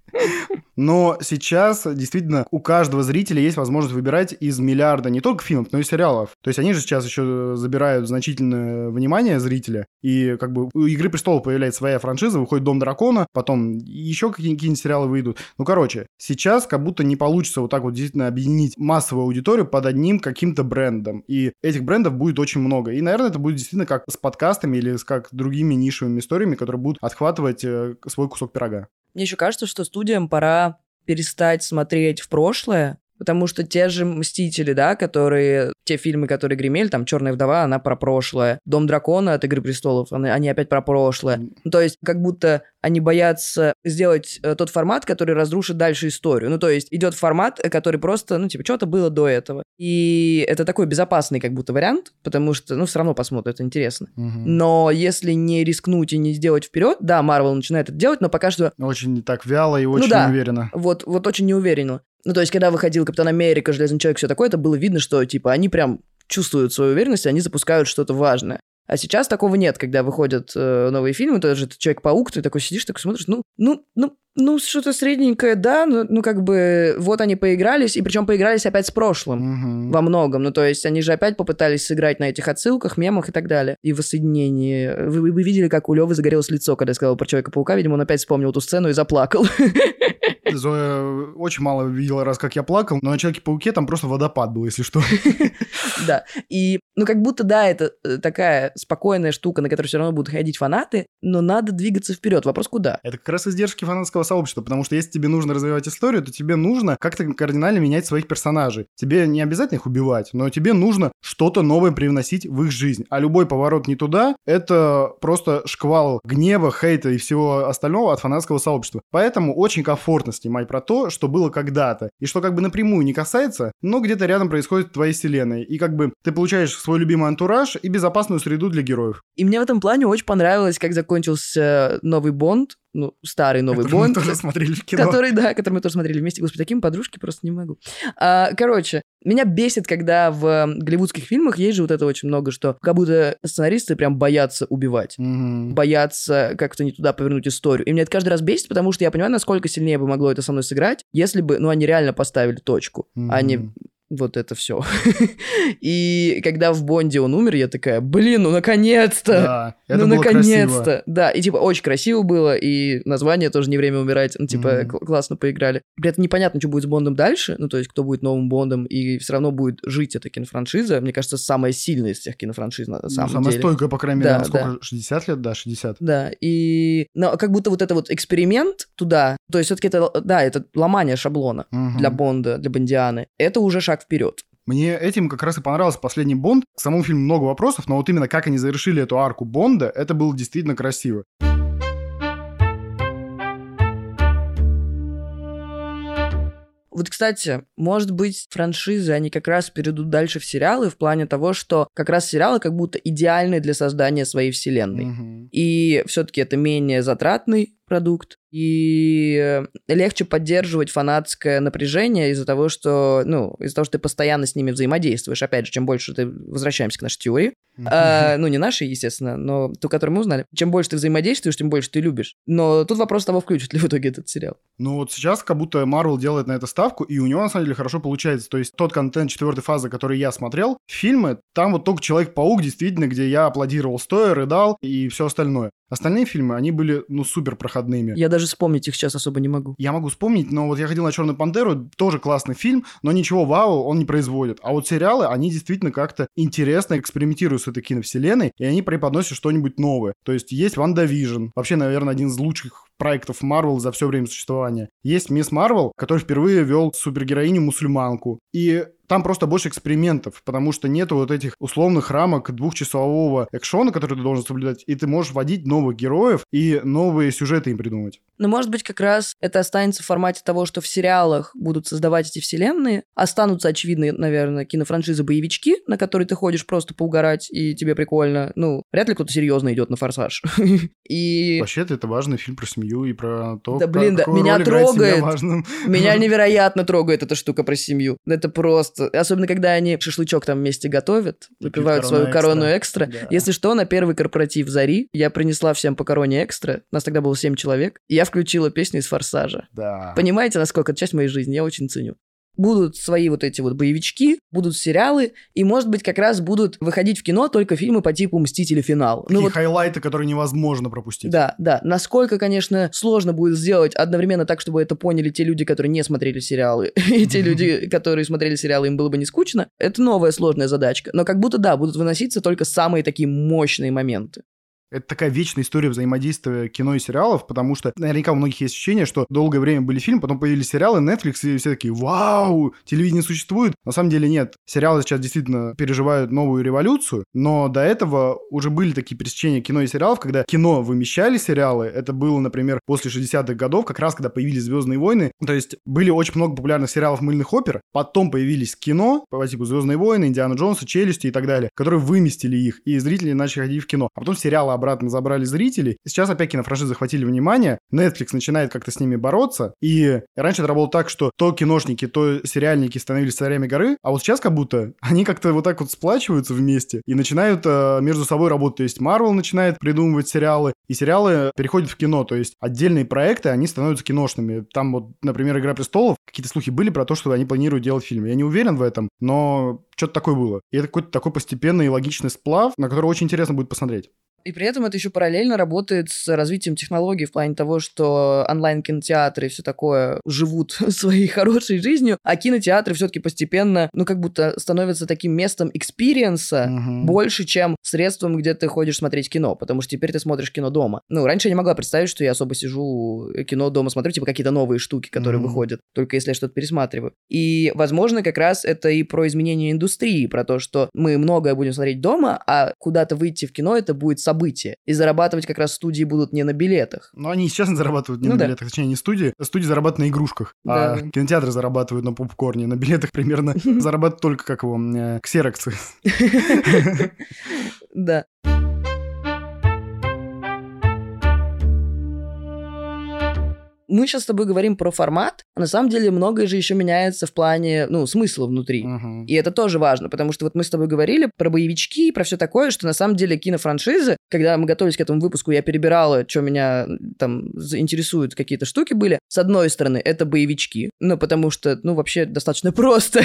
Но сейчас действительно у каждого зрителя есть возможность выбирать из миллиарда не только фильмов, но и сериалов. То есть они же сейчас еще забирают значительное внимание зрителя. И как бы у «Игры престолов» появляется своя франшиза, выходит «Дом дракона», потом еще какие-нибудь сериалы выйдут. Ну, короче, сейчас как будто не получится вот так вот действительно объединить массовую аудиторию под одним каким-то брендом. И этих брендов будет очень много. И, наверное, это будет действительно как с подкастами или с как другими нишевыми историями, которые будут отхватывать э, свой кусок пирога. Мне еще кажется, что студиям пора перестать смотреть в прошлое, Потому что те же «Мстители», да, которые... Те фильмы, которые гремели, там «Черная вдова», она про прошлое. «Дом дракона» от «Игры престолов», они, они опять про прошлое. Ну, то есть как будто они боятся сделать э, тот формат, который разрушит дальше историю. Ну, то есть идет формат, э, который просто, ну, типа, что-то было до этого. И это такой безопасный как будто вариант, потому что, ну, все равно посмотрят, это интересно. Угу. Но если не рискнуть и не сделать вперед, да, Марвел начинает это делать, но пока что... Очень так вяло и очень ну, да, неуверенно. Вот, вот очень неуверенно. Ну, то есть, когда выходил Капитан Америка, Железный Человек, все такое, это было видно, что, типа, они прям чувствуют свою уверенность, они запускают что-то важное. А сейчас такого нет, когда выходят э, новые фильмы, тот же Человек-паук, ты такой сидишь, такой смотришь, ну, ну, ну, ну, что-то средненькое, да, ну, ну, как бы, вот они поигрались, и причем поигрались опять с прошлым Угу. во многом. Ну, то есть они же опять попытались сыграть на этих отсылках, мемах и так далее. И воссоединении. Вы, вы, вы видели, как у Левы загорелось лицо, когда я сказал про Человека-паука? Видимо, он опять вспомнил эту сцену и заплакал. [laughs] Зоя очень мало видела раз, как я плакал, но на Человеке-пауке там просто водопад был, если что. Да. И, ну, как будто, да, это э, такая спокойная штука, на которую все равно будут ходить фанаты, но надо двигаться вперед. Вопрос куда? Это как раз издержки фанатского сообщества, потому что если тебе нужно развивать историю, то тебе нужно как-то кардинально менять своих персонажей. Тебе не обязательно их убивать, но тебе нужно что-то новое привносить в их жизнь. А любой поворот не туда — это просто шквал гнева, хейта и всего остального от фанатского сообщества. Поэтому очень комфортно снимать про то, что было когда-то, и что как бы напрямую не касается, но где-то рядом происходит в твоей вселенной. И как бы ты получаешь свой любимый антураж и безопасную среду для героев. И мне в этом плане очень понравилось, как закончился новый Бонд, ну, старый новый Который мы тоже смотрели в кино. Который, да, который мы тоже смотрели вместе. Господи, такие мы подружки, просто не могу. А, короче, меня бесит, когда в голливудских фильмах есть же вот это очень много, что как будто сценаристы прям боятся убивать. Мгм. боятся как-то не туда повернуть историю. И меня это каждый раз бесит, потому что я понимаю, насколько сильнее бы могло это со мной сыграть, если бы, ну, они реально поставили точку, а не. Вот это все. [laughs] И когда в Бонде он умер, я такая, блин, ну наконец-то! Да, ну, наконец-то! Да, и типа очень красиво было, и название тоже не время умирать. Ну, типа, Мгм. кл- классно поиграли. При этом непонятно, что будет с Бондом дальше, ну, то есть, кто будет новым Бондом, и все равно будет жить эта кинофраншиза. Мне кажется, самая сильная из всех кинофраншиз на Ну, самом самая деле. стойкая, по крайней мере, Да, сколько? 60 лет? Да, 60. Да, и но как будто вот это вот эксперимент туда, то есть все-таки это, да, это ломание шаблона Мгм. для Бонда, для Бондианы, это уже шаг вперед. Мне этим как раз и понравился последний Бонд. К самому фильму много вопросов, но вот именно как они завершили эту арку Бонда, это было действительно красиво. Вот, кстати, может быть, франшизы, они как раз перейдут дальше в сериалы в плане того, что как раз сериалы как будто идеальны для создания своей вселенной. Мгм. И все-таки это менее затратный продукт, и э, легче поддерживать фанатское напряжение из-за того, что, ну, из-за того, что ты постоянно с ними взаимодействуешь. Опять же, чем больше ты возвращаемся к нашей теории, А, ну, не нашей, естественно, но ту, которую мы узнали. Чем больше ты взаимодействуешь, тем больше ты любишь. Но тут вопрос того, включит ли в итоге этот сериал. Ну вот сейчас как будто Марвел делает на это ставку, и у него на самом деле хорошо получается. То есть тот контент четвертой фазы, который я смотрел, фильмы, там вот только Человек-паук действительно, где я аплодировал стоя, рыдал и все остальное. Остальные фильмы, они были, ну, супер проходными. Я даже вспомнить их сейчас особо не могу. Я могу вспомнить, но вот я ходил на Черную Пантеру, тоже классный фильм, но ничего вау он не производит. А вот сериалы, они действительно как-то интересно экспериментируют с этой киновселенной, и они преподносят что-нибудь новое. То есть есть WandaVision, вообще, наверное, один из лучших проектов Марвел за все время существования. Есть Мисс Марвел, который впервые ввел супергероиню-мусульманку. И там просто больше экспериментов, потому что нету вот этих условных рамок двухчасового экшена, который ты должен соблюдать, и ты можешь вводить новых героев и новые сюжеты им придумывать. Но, может быть, как раз это останется в формате того, что в сериалах будут создавать эти вселенные. Останутся, очевидно, наверное, кинофраншизы-боевички, на которые ты ходишь просто поугарать, и тебе прикольно. Ну, вряд ли кто-то серьезно идет на «Форсаж». [laughs] И Вообще-то это важный фильм про семью и про то, Да, блин, да, меня трогает. меня [laughs] невероятно трогает эта штука про семью. Это просто просто. Особенно, когда они шашлычок там вместе готовят, выпивают корону свою корону экстра. экстра. Да. Если что, на первый корпоратив Зари я принесла всем по короне экстра. Нас тогда было 7 человек. И я включила песню из «Форсажа». Да. Понимаете, насколько это часть моей жизни? Я очень ценю. Будут свои вот эти вот боевички, будут сериалы, и, может быть, как раз будут выходить в кино только фильмы по типу «Мстители. Финал». Такие Ну вот хайлайты, которые невозможно пропустить. да, да. Насколько, конечно, сложно будет сделать одновременно так, чтобы это поняли те люди, которые не смотрели сериалы, [laughs] и те люди, [laughs] которые смотрели сериалы, им было бы не скучно. Это новая сложная задачка. Но как будто, да, будут выноситься только самые такие мощные моменты. Это такая вечная история взаимодействия кино и сериалов, потому что наверняка у многих есть ощущение, что долгое время были фильмы, потом появились сериалы, Netflix, и все такие, вау, телевидение существует. На самом деле нет. Сериалы сейчас действительно переживают новую революцию, но до этого уже были такие пересечения кино и сериалов, когда кино вымещали сериалы. Это было, например, после 60-х годов, как раз когда появились «Звездные войны». То есть были очень много популярных сериалов мыльных опер, потом появились кино по типу «Звездные войны», «Индиана Джонса», «Челюсти» и так далее, которые выместили их, и зрители начали ходить в кино. А потом сериалы обратно забрали зрителей. И сейчас опять кинофраншизы захватили внимание. Netflix начинает как-то с ними бороться. И раньше это работало так, что то киношники, то сериальники становились царями горы, а вот сейчас как будто [laughs] они как-то вот так вот сплачиваются вместе и начинают э, между собой работать. То есть Marvel начинает придумывать сериалы, и сериалы переходят в кино. То есть отдельные проекты, они становятся киношными. Там вот, например, «Игра престолов», какие-то слухи были про то, что они планируют делать фильм. Я не уверен в этом, но что-то такое было. И это какой-то такой постепенный и логичный сплав, на который очень интересно будет посмотреть. И при этом это еще параллельно работает с развитием технологий в плане того, что онлайн-кинотеатры и все такое живут [laughs] своей хорошей жизнью, а кинотеатры все-таки постепенно, ну, как будто становятся таким местом experience а Мгм. больше, чем средством, где ты ходишь смотреть кино, потому что теперь ты смотришь кино дома. Ну, раньше я не могла представить, что я особо сижу э, кино дома смотрю, типа какие-то новые штуки, которые Мгм. выходят, только если я что-то пересматриваю. И, возможно, как раз это и про изменение индустрии, про то, что мы многое будем смотреть дома, а куда-то выйти в кино это будет событие. И зарабатывать как раз студии будут не на билетах. Но они сейчас зарабатывают не Ну на да. билетах, точнее, не студии. Студии зарабатывают на игрушках, а Да. кинотеатры зарабатывают на попкорне. На билетах примерно [laughs] зарабатывают только, как его, э, ксероксы. [laughs] Да. Мы сейчас с тобой говорим про формат, а на самом деле многое же еще меняется в плане, ну, смысла внутри. Мгм. И это тоже важно, потому что вот мы с тобой говорили про боевички, про все такое, что на самом деле кинофраншизы, когда мы готовились к этому выпуску, я перебирала, что меня там заинтересуют, какие-то штуки были. С одной стороны, это боевички, ну, потому что, ну, вообще достаточно [laughs] просто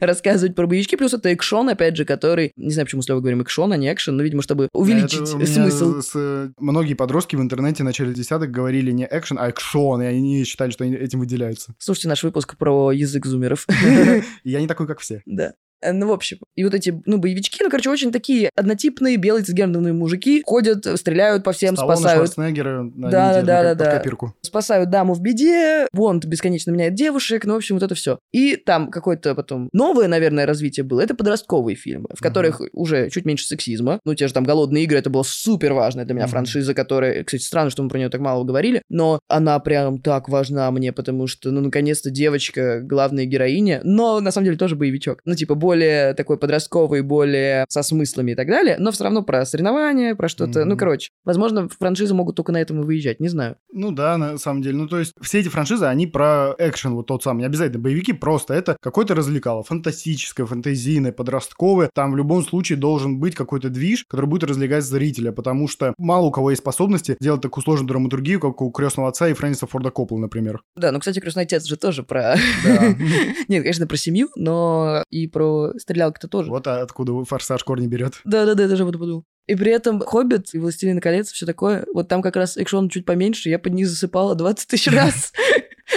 рассказывать про боевички, плюс это экшон, опять же, который, не знаю, почему слово говорим экшон, а не экшен, но, видимо, чтобы увеличить Это смысл. с- многие подростки в интернете в начале десятых говорили не экшен, а экшон, и они считали, что они этим выделяются. Слушайте наш выпуск про язык зумеров. [laughs] [laughs] Я не такой, как все. Да. Э, Ну, в общем, и вот эти, ну, боевички, ну, короче, очень такие однотипные, белые цисгендерные мужики, ходят, стреляют по всем, Сталлоне, спасают Шварценеггера, они Да, да, да, под да. копирку. спасают даму в беде, Бонд бесконечно меняет девушек, ну, в общем, вот это все. И там какое-то потом новое, наверное, развитие было. Это подростковые фильмы, в которых уже чуть меньше сексизма. Ну, те же там «Голодные игры», это была супер важная для меня Мгм. франшиза, которая, кстати, странно, что мы про нее так мало говорили, но она прям так важна мне, потому что, ну, наконец-то девочка, главная героиня, но на самом деле тоже боевичок. Ну, типа, более такой подростковый, более со смыслами и так далее, но все равно про соревнования, про что-то. Ну, Мгм. короче, возможно, франшизы могут только на этом и выезжать, не знаю. Ну да, на самом деле. Ну то есть все эти франшизы, они про экшен вот тот самый. Не обязательно боевики, просто это какой-то развлекало. Фантастическое, фантазийное, подростковое. Там в любом случае должен быть какой-то движ, который будет развлекать зрителя, потому что мало у кого есть способности делать такую сложную драматургию, как у крестного отца и Фрэнсиса Форда Коппола, например. Да, ну, кстати, «Крестный отец» же тоже про... [laughs] Нет, конечно, про семью, но и про стрелялку-то тоже. Вот откуда форсаж корни берет. Да-да-да, я даже вот подумал. И при этом «Хоббит» и «Властелин колец» все такое, вот там как раз экшон чуть поменьше, я под них засыпала 20 тысяч [laughs] раз.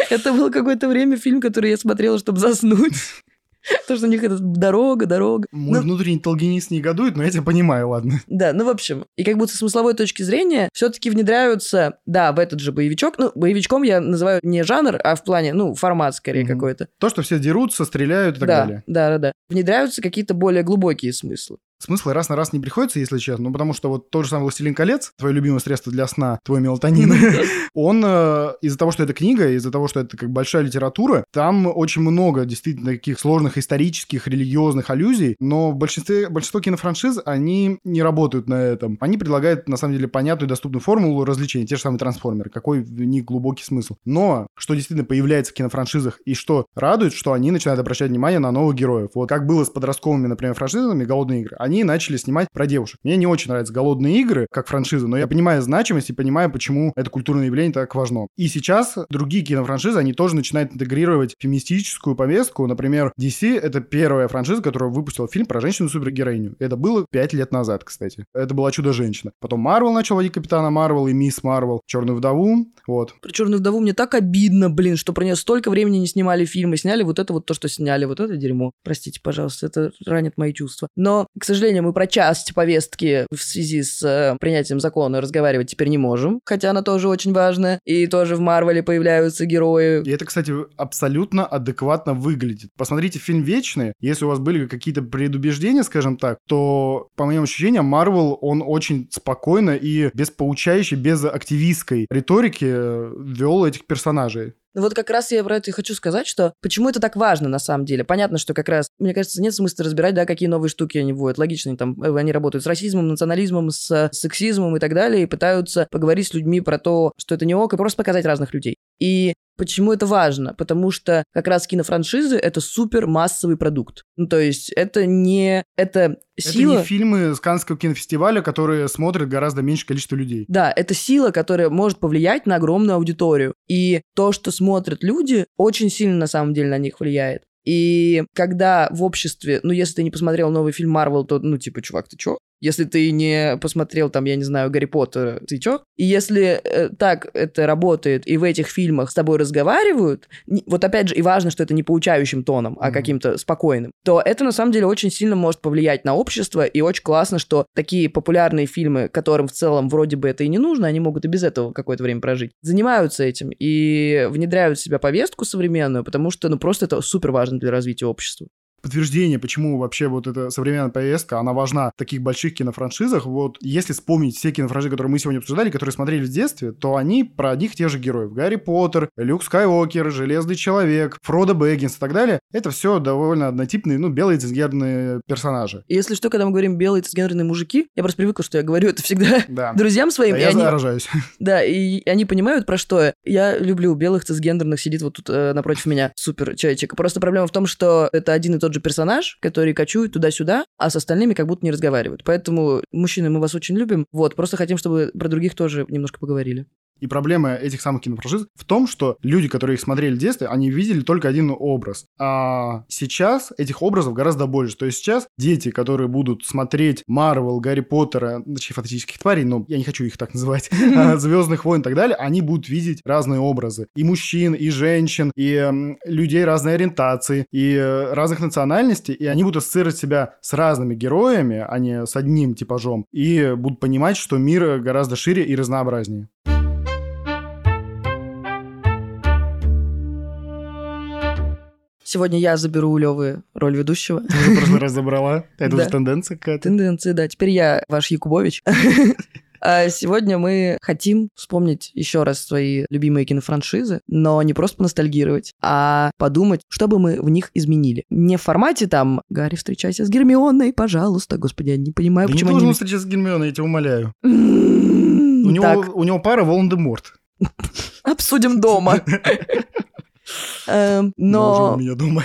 Это было какое-то время фильм, который я смотрела, чтобы заснуть. [laughs] Потому что у них это дорога, дорога. Мой Ну, внутренний толгинист негодует, но я тебя понимаю, ладно. Да, ну, в общем, и как будто с смысловой точки зрения все-таки внедряются, да, в этот же боевичок. Ну, боевичком я называю не жанр, а в плане, ну, формат скорее Мгм. какой-то. То, что все дерутся, стреляют и так да, далее. да, да, да. Внедряются какие-то более глубокие смыслы. Смысла раз на раз не приходится, если честно, ну, потому что вот тот же самый «Властелин колец», твое любимое средство для сна, твой мелатонин, [laughs] он э, из-за того, что это книга, из-за того, что это как большая литература, там очень много действительно таких сложных исторических, религиозных аллюзий, но в большинстве, большинство кинофраншиз, они не работают на этом. Они предлагают, на самом деле, понятную и доступную формулу развлечений, те же самые трансформеры, какой в них глубокий смысл. Но что действительно появляется в кинофраншизах и что радует, что они начинают обращать внимание на новых героев. Вот как было с подростковыми, например, франшизами «Голодные игры», они начали снимать про девушек. Мне не очень нравятся «Голодные игры» как франшиза, но я понимаю значимость и понимаю, почему это культурное явление так важно. И сейчас другие кинофраншизы, они тоже начинают интегрировать феминистическую повестку. Например, DC — это первая франшиза, которая выпустила фильм про женщину-супергероиню. Это было пять лет назад, кстати. Это была «Чудо-женщина». Потом Марвел начал водить Капитана Марвел и Мисс Марвел, Черную вдову, вот. Про Черную вдову мне так обидно, блин, что про нее столько времени не снимали фильмы, сняли вот это вот то, что сняли, вот это дерьмо. Простите, пожалуйста, это ранит мои чувства. Но, к сожалению, мы про часть повестки в связи с э, принятием закона разговаривать теперь не можем, хотя она тоже очень важная, и тоже в Марвеле появляются герои. И это, кстати, абсолютно адекватно выглядит. Посмотрите фильм «Вечные», если у вас были какие-то предубеждения, скажем так, то, по моим ощущениям, Марвел, он очень спокойно и без поучающей, без активистской риторики э, вел этих персонажей. Ну вот как раз я про это и хочу сказать, что почему это так важно на самом деле. Понятно, что как раз, мне кажется, нет смысла разбирать, да, какие новые штуки они вводят. Логично, там, э, они работают с расизмом, национализмом, с сексизмом и так далее, и пытаются поговорить с людьми про то, что это не ок, и просто показать разных людей. И Почему это важно? Потому что как раз кинофраншизы — это супер массовый продукт. Ну, то есть это не... Это сила... Это не фильмы с Каннского кинофестиваля, которые смотрят гораздо меньше количество людей. Да, это сила, которая может повлиять на огромную аудиторию. И то, что смотрят люди, очень сильно на самом деле на них влияет. И когда в обществе, ну, если ты не посмотрел новый фильм Марвел, то, ну, типа, чувак, ты чё? Если ты не посмотрел там, я не знаю, Гарри Поттера, ты чё? И если э, так это работает, и в этих фильмах с тобой разговаривают, не, вот опять же, и важно, что это не поучающим тоном, а mm-hmm. каким-то спокойным, то это на самом деле очень сильно может повлиять на общество, и очень классно, что такие популярные фильмы, которым в целом вроде бы это и не нужно, они могут и без этого какое-то время прожить, занимаются этим и внедряют в себя повестку современную, потому что, ну, просто это супер важно для развития общества подтверждение, почему вообще вот эта современная повестка, она важна в таких больших кинофраншизах. Вот если вспомнить все кинофраншизы, которые мы сегодня обсуждали, которые смотрели в детстве, то они про одних тех же героев. Гарри Поттер, Люк Скайуокер, Железный Человек, Фродо Бэггинс и так далее. Это все довольно однотипные, ну, белые цисгендерные персонажи. И если что, когда мы говорим белые цисгендерные мужики, я просто привыкла, что я говорю это всегда [laughs] да. друзьям своим. Да, я они... заражаюсь. [laughs] Да, и они понимают, про что я люблю белых цисгендерных, сидит вот тут э, напротив меня супер человечек. Просто проблема в том, что это один и тот же персонаж, который кочует туда-сюда, а с остальными как будто не разговаривают. Поэтому, мужчины, мы вас очень любим. Вот, просто хотим, чтобы про других тоже немножко поговорили. И проблема этих самых кинофраншиз в том, что люди, которые их смотрели в детстве, они видели только один образ. А сейчас этих образов гораздо больше. То есть сейчас дети, которые будут смотреть Марвел, Гарри Поттера, точнее, фантастических тварей, но я не хочу их так называть, [laughs] а, Звездных войн и так далее, они будут видеть разные образы. И мужчин, и женщин, и людей разной ориентации, и разных национальностей, и они будут ассоциировать себя с разными героями, а не с одним типажом, и будут понимать, что мир гораздо шире и разнообразнее. Сегодня я заберу у Левы роль ведущего. Ты уже в прошлый раз забрала? Это уже тенденция какая-то? Тенденция, да. Теперь я ваш Якубович. [laughs] А сегодня мы хотим вспомнить еще раз свои любимые кинофраншизы, но не просто поностальгировать, а подумать, что бы мы в них изменили. Не в формате там «Гарри, встречайся с Гермионой, пожалуйста». Господи, я не понимаю, да почему не должен они... встречаться с Гермионой, я тебя умоляю. у, него, у него пара Волан-де-Морт. Обсудим дома. [laughs] Эм, но... у меня дома.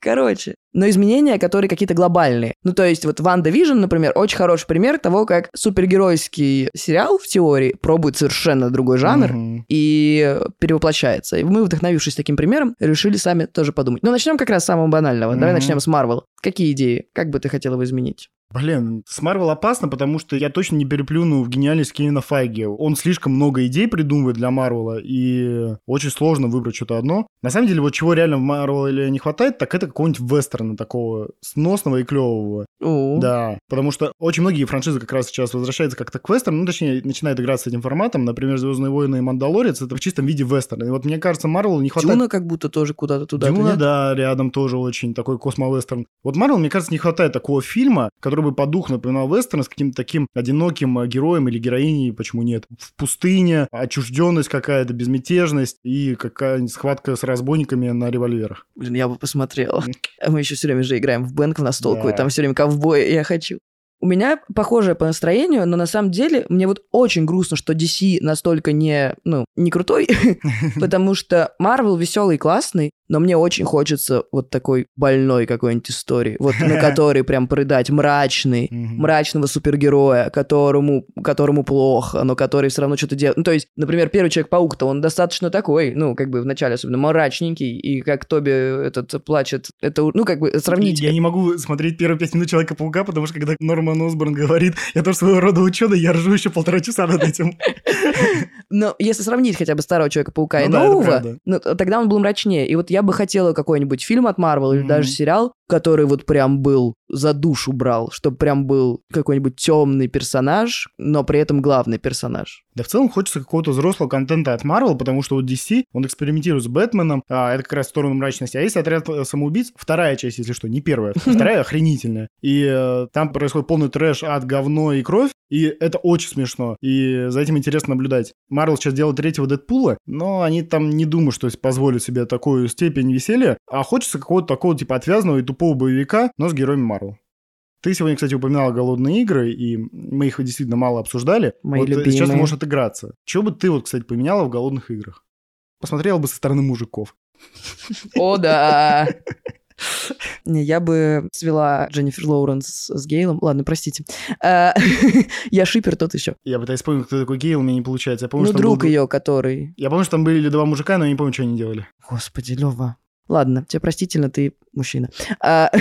Короче, но изменения, которые какие-то глобальные. Ну, то есть вот WandaVision, например, очень хороший пример того, как супергеройский сериал в теории пробует совершенно другой жанр mm-hmm. и перевоплощается. И мы, вдохновившись таким примером, решили сами тоже подумать. Но начнем как раз с самого банального. Mm-hmm. Давай начнем с Марвел. Какие идеи? Как бы ты хотел его изменить? Блин, с Марвел опасно, потому что я точно не переплюну в гениальность Кевина Файги. Он слишком много идей придумывает для Марвела, и очень сложно выбрать что-то одно. На самом деле, вот чего реально в Марвеле не хватает, так это какого-нибудь вестерна такого сносного и клевого. О, Да, потому что очень многие франшизы как раз сейчас возвращаются как-то к вестерну, ну, точнее, начинают играть с этим форматом. Например, «Звездные войны» и «Мандалорец» — это в чистом виде вестерн. И вот мне кажется, Марвелу не хватает... Дюна как будто тоже куда-то туда. Дюна, да, рядом тоже очень такой космовестерн. Вот Марвел, мне кажется, не хватает такого фильма, который бы по духу напоминал вестерн с каким-то таким одиноким э, героем или героиней, почему нет. В пустыне, отчужденность какая-то, безмятежность и какая-нибудь схватка с разбойниками на револьверах. Блин, я бы посмотрела. А мы еще все время же играем в бэнк в настолку, Да. и там все время ковбой, я хочу. У меня похожее по настроению, но на самом деле мне вот очень грустно, что DC настолько не, ну, не крутой, [laughs] потому что Marvel веселый и классный, но мне очень хочется вот такой больной какой-нибудь истории, вот на [laughs] которой прям придать мрачный, мрачного супергероя, которому, которому плохо, но который все равно что-то делает. Ну, то есть, например, первый Человек-паук-то, он достаточно такой, ну, как бы вначале особенно мрачненький, и как Тоби этот плачет, это, ну, как бы сравнить... Я не могу смотреть первые пять минут Человека-паука, потому что когда Норман Осборн говорит, я тоже своего рода ученый, я ржу еще полтора часа над этим. [laughs] Но если сравнить хотя бы старого Человека-паука и Ну да, это нового, ну, тогда он был мрачнее. И вот я бы хотела какой-нибудь фильм от Марвел или Мгм. даже сериал, который вот прям был за душу брал, чтобы прям был какой-нибудь темный персонаж, но при этом главный персонаж. Да в целом хочется какого-то взрослого контента от Marvel, потому что вот DC, он экспериментирует с Бэтменом, а, это как раз в сторону мрачности. А есть отряд э, самоубийц, вторая часть, если что, не первая, [laughs] вторая охренительная. И э, там происходит полный трэш, ад, говно и кровь, и это очень смешно. И за этим интересно наблюдать. Марвел сейчас делает третьего Дэдпула, но они там не думают, что позволят себе такую степень веселья, а хочется какого-то такого типа отвязного и тупого боевика, но с героями Марвел. Ты сегодня, кстати, упоминала «Голодные игры», и мы их действительно мало обсуждали. Мои вот э, любимые. сейчас ты можешь отыграться. Чего бы ты, вот, кстати, поменяла в «Голодных играх»? Посмотрела бы со стороны мужиков. О, да! [laughs] [laughs] Не, я бы свела Дженнифер Лоуренс с Гейлом. Ладно, простите. А, [laughs] Я шипер тот еще. Я пытаюсь вспомнить, кто такой Гейл, у меня не получается. Я помню, Ну, что там друг был- ее, который... Я помню, что там были два мужика, но я не помню, что они делали. Господи, Лева. Ладно, тебе простительно, ты мужчина. А, [laughs]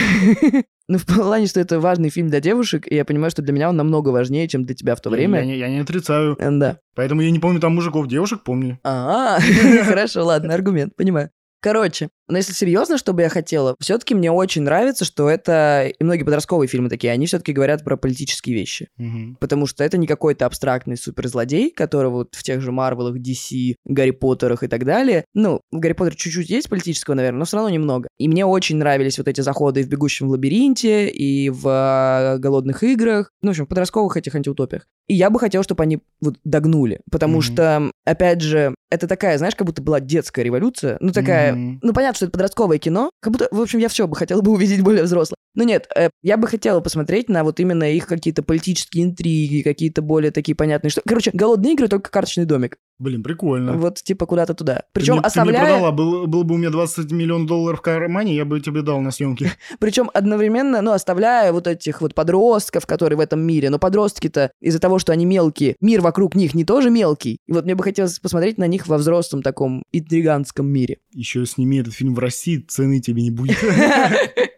Ну, в плане, что это важный фильм для девушек, и я понимаю, что для меня он намного важнее, чем для тебя в то Я- время. Я, не- я не отрицаю. Э, Да. Поэтому я не помню там мужиков, девушек помню. А, хорошо, ладно, аргумент, понимаю. Короче, но если серьезно, что бы я хотела, все-таки мне очень нравится, что это и многие подростковые фильмы такие, они все-таки говорят про политические вещи. Мгм. Потому что это не какой-то абстрактный суперзлодей, которого вот в тех же Марвелах, DC, Гарри Поттерах и так далее. Ну, в Гарри Поттере чуть-чуть есть политического, наверное, но все равно немного. И мне очень нравились вот эти заходы и в «Бегущем в лабиринте», и в э, «Голодных играх», ну, в общем, в подростковых этих антиутопиях. И я бы хотела, чтобы они вот догнули, потому Мгм. что, опять же, это такая, знаешь, как будто была детская революция, ну, такая, Мгм. ну, понятно, что это подростковое кино, как будто, в общем, я все бы хотела бы увидеть более взрослое. Но нет, э, я бы хотела посмотреть на вот именно их какие-то политические интриги, какие-то более такие понятные что. Короче, голодные игры только карточный домик. Блин, прикольно. Вот типа куда-то туда. Ты Причем мне- ты мне оставляя, продала, был, был бы у меня 20 миллионов долларов в кармане, я бы тебе дал на съемки. [laughs] причем одновременно, ну, оставляя вот этих вот подростков, которые в этом мире. Но подростки-то из-за того, что они мелкие, мир вокруг них не тоже мелкий. И вот мне бы хотелось посмотреть на них во взрослом таком интриганском мире. Еще сними этот фильм в России, цены тебе не будет. [laughs] [laughs]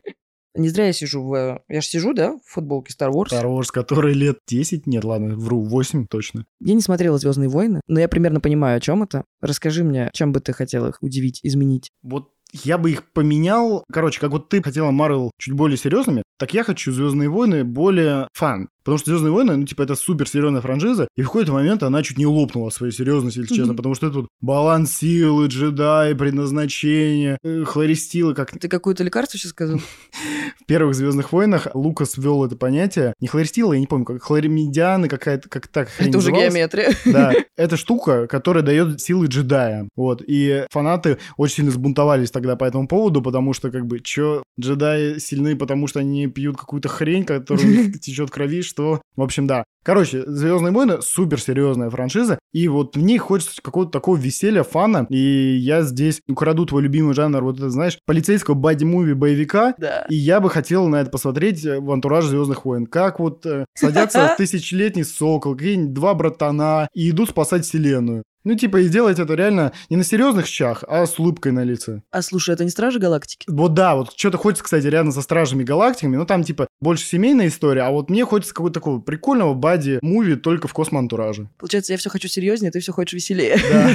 Не зря я сижу в... Я же сижу, да, в футболке Star Wars. Star Wars, который лет 10, нет, ладно, вру, 8 точно. Я не смотрела Звездные войны, но я примерно понимаю, о чем это. Расскажи мне, чем бы ты хотел их удивить, изменить. Вот я бы их поменял. Короче, как вот ты хотела Марвел чуть более серьезными, так я хочу Звездные войны более фан. Потому что Звездные войны, ну, типа, это супер серьезная франшиза, и в какой-то момент она чуть не лопнула своей серьезности, если честно, потому что это тут баланс силы, джедаи, предназначение, э, хлористилы, как Ты какое-то лекарство сейчас сказал? [laughs] в первых Звездных войнах Лукас ввел это понятие. Не хлористилы, я не помню, как хлоримедианы, какая-то, как так Это уже геометрия. [laughs] Да, [laughs] это штука, которая дает силы джедая. Вот, и фанаты очень сильно сбунтовались тогда по этому поводу, потому что, как бы, чё, джедаи сильны, потому что они пьют какую-то хрень, которая у них течет крови, что... В общем, да. Короче, Звездные войны супер серьезная франшиза, и вот в ней хочется какого-то такого веселья, фана, и я здесь украду твой любимый жанр, вот это, знаешь, полицейского бади-муви боевика, Да. и я бы хотел на это посмотреть э, в антураж Звездных войн. Как вот э, садятся [laughs] тысячелетний сокол, какие-нибудь два братана и идут спасать вселенную. Ну, типа, и делать это реально не на серьезных щах, а с улыбкой на лице. А слушай, это не Стражи Галактики? Вот да, вот что-то хочется, кстати, рядом со Стражами Галактиками, но там, типа, больше семейная история, а вот мне хочется какого-то такого прикольного бади-муви только в космоантураже. Получается, я все хочу серьезнее, ты все хочешь веселее. Да.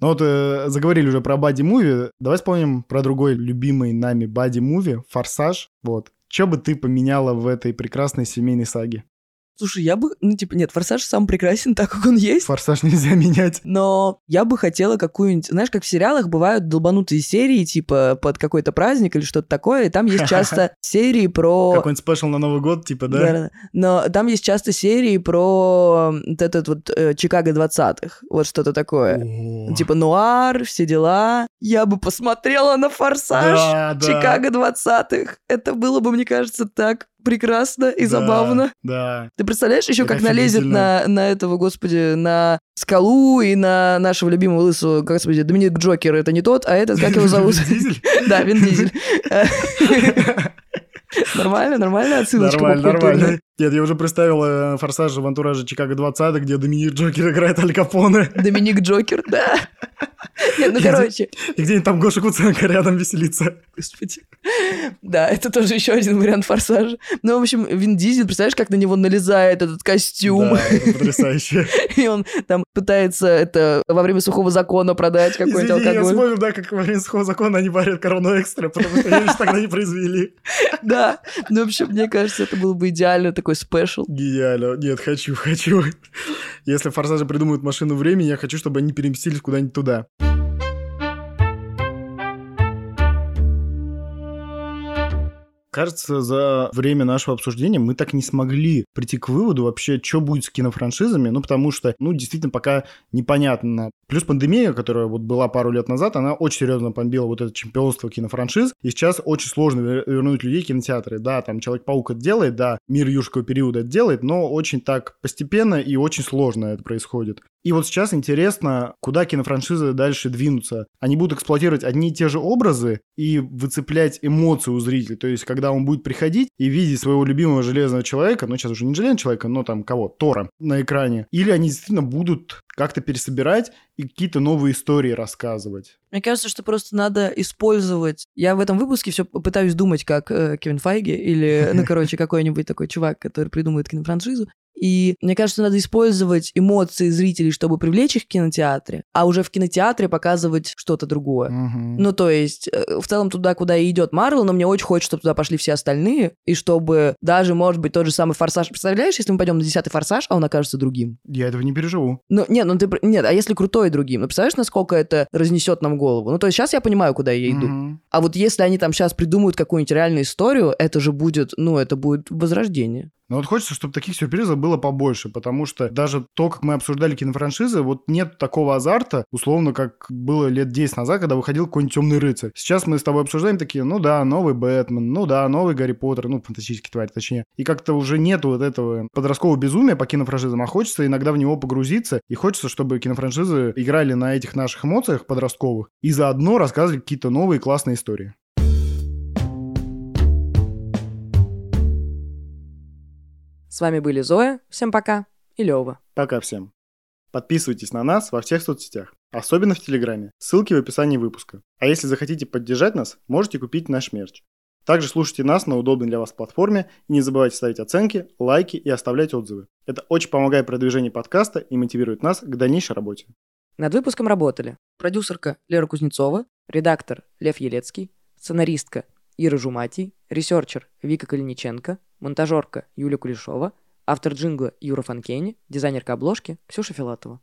Ну вот э, заговорили уже про бади-муви, давай вспомним про другой любимый нами бади-муви, «Форсаж». Вот. Что бы ты поменяла в этой прекрасной семейной саге? Слушай, я бы... Ну, типа, нет, Форсаж сам прекрасен [laughs] так, как он есть. «Форсаж» нельзя менять. Но я бы хотела какую-нибудь... Знаешь, как в сериалах бывают долбанутые серии, типа, под какой-то праздник или что-то такое, и там есть [laughs] часто серии про... Какой-нибудь спешл на Новый год, типа, да? Да-да-да. Но там есть часто серии про вот этот вот э, Чикаго 20-х. Вот что-то такое. О. Типа нуар, все дела. Я бы посмотрела на «Форсаж» Да, да. Чикаго 20-х. Это было бы, мне кажется, так прекрасно и Да, забавно. Да. Ты представляешь еще, как налезет на, на этого, господи, на скалу и на нашего любимого лысого, господи, Доминик Джокер, это не тот, а этот, как его [laughs] зовут? [laughs] Да, Вин Дизель. [laughs] Нормально, нормальная отсылочка. Нормально, нормально. Нет, я уже представил э, «Форсаж» в антураже Чикаго 20 где Доминик Джокер играет Аль Капоне. Доминик Джокер, да. Нет, ну, короче, И где-нибудь там Гоша Куценко рядом веселится. господи. Да, это тоже еще один вариант форсажа. Ну, в общем, Вин Дизель, представляешь, как на него налезает этот костюм, Да, это потрясающе. [laughs] и он там пытается это во время сухого закона продать какой-то Извини, я алкоголь. вспомнил, да, как во время сухого закона они варят корону экстра, потому что ее тогда не произвели. [laughs] Да, ну, в общем, мне кажется, это был бы идеально такой спешл. Гениально. Нет, хочу, [laughs] хочу. Если в «Форсаже» придумают машину времени, я хочу, чтобы они переместились куда-нибудь туда. Кажется, за время нашего обсуждения мы так не смогли прийти к выводу вообще, что будет с кинофраншизами, ну, потому что, ну, действительно, пока непонятно. Плюс пандемия, которая вот была пару лет назад, она очень серьезно бомбила вот это чемпионство кинофраншиз, и сейчас очень сложно вер- вернуть людей в кинотеатры. Да, там Человек-паук это делает, да, Мир юрского периода это делает, но очень так постепенно и очень сложно это происходит. И вот сейчас интересно, куда кинофраншизы дальше двинутся. Они будут эксплуатировать одни и те же образы и выцеплять эмоции у зрителей. То есть, когда он будет приходить и видеть своего любимого железного человека, ну, сейчас уже не железного человека, но там кого? Тора на экране. Или они действительно будут как-то пересобирать и какие-то новые истории рассказывать. Мне кажется, что просто надо использовать... Я в этом выпуске все пытаюсь думать, как э, Кевин Файги или, ну, короче, [laughs] какой-нибудь такой чувак, который придумывает кинофраншизу. И мне кажется, надо использовать эмоции зрителей, чтобы привлечь их в кинотеатре, а уже в кинотеатре показывать что-то другое. Мгм. Ну, то есть, э, в целом туда, куда и идет Марвел, но мне очень хочется, чтобы туда пошли все остальные, и чтобы даже, может быть, тот же самый Форсаж... Представляешь, если мы пойдем на десятый Форсаж, а он окажется другим? Я этого не переживу. Ну, нет, ну ты... Нет, а если крутой другим? Ну, представляешь, насколько это разнесет нам голову? Ну, то есть сейчас я понимаю, куда я иду. Мгм. А вот если они там сейчас придумают какую-нибудь реальную историю, это же будет, ну, это будет возрождение. Но вот хочется, чтобы таких сюрпризов было побольше, потому что даже то, как мы обсуждали кинофраншизы, вот нет такого азарта, условно, как было лет 10 назад, когда выходил какой-нибудь темный рыцарь. Сейчас мы с тобой обсуждаем такие, ну да, новый Бэтмен, ну да, новый Гарри Поттер, ну, фантастический тварь, точнее. И как-то уже нету вот этого подросткового безумия по кинофраншизам, а хочется иногда в него погрузиться, и хочется, чтобы кинофраншизы играли на этих наших эмоциях подростковых и заодно рассказывали какие-то новые классные истории. С вами были Зоя, всем пока, и Лёва. Пока всем. Подписывайтесь на нас во всех соцсетях, особенно в Телеграме. Ссылки в описании выпуска. А если захотите поддержать нас, можете купить наш мерч. Также слушайте нас на удобной для вас платформе и не забывайте ставить оценки, лайки и оставлять отзывы. Это очень помогает продвижению подкаста и мотивирует нас к дальнейшей работе. Над выпуском работали продюсерка Лера Кузнецова, редактор Лев Елецкий, сценаристка Ира Жуматий, researcher Вика Калиниченко, монтажерка Юлия Кулешова, автор джингла Юра Фанкени, дизайнерка обложки Ксюша Филатова.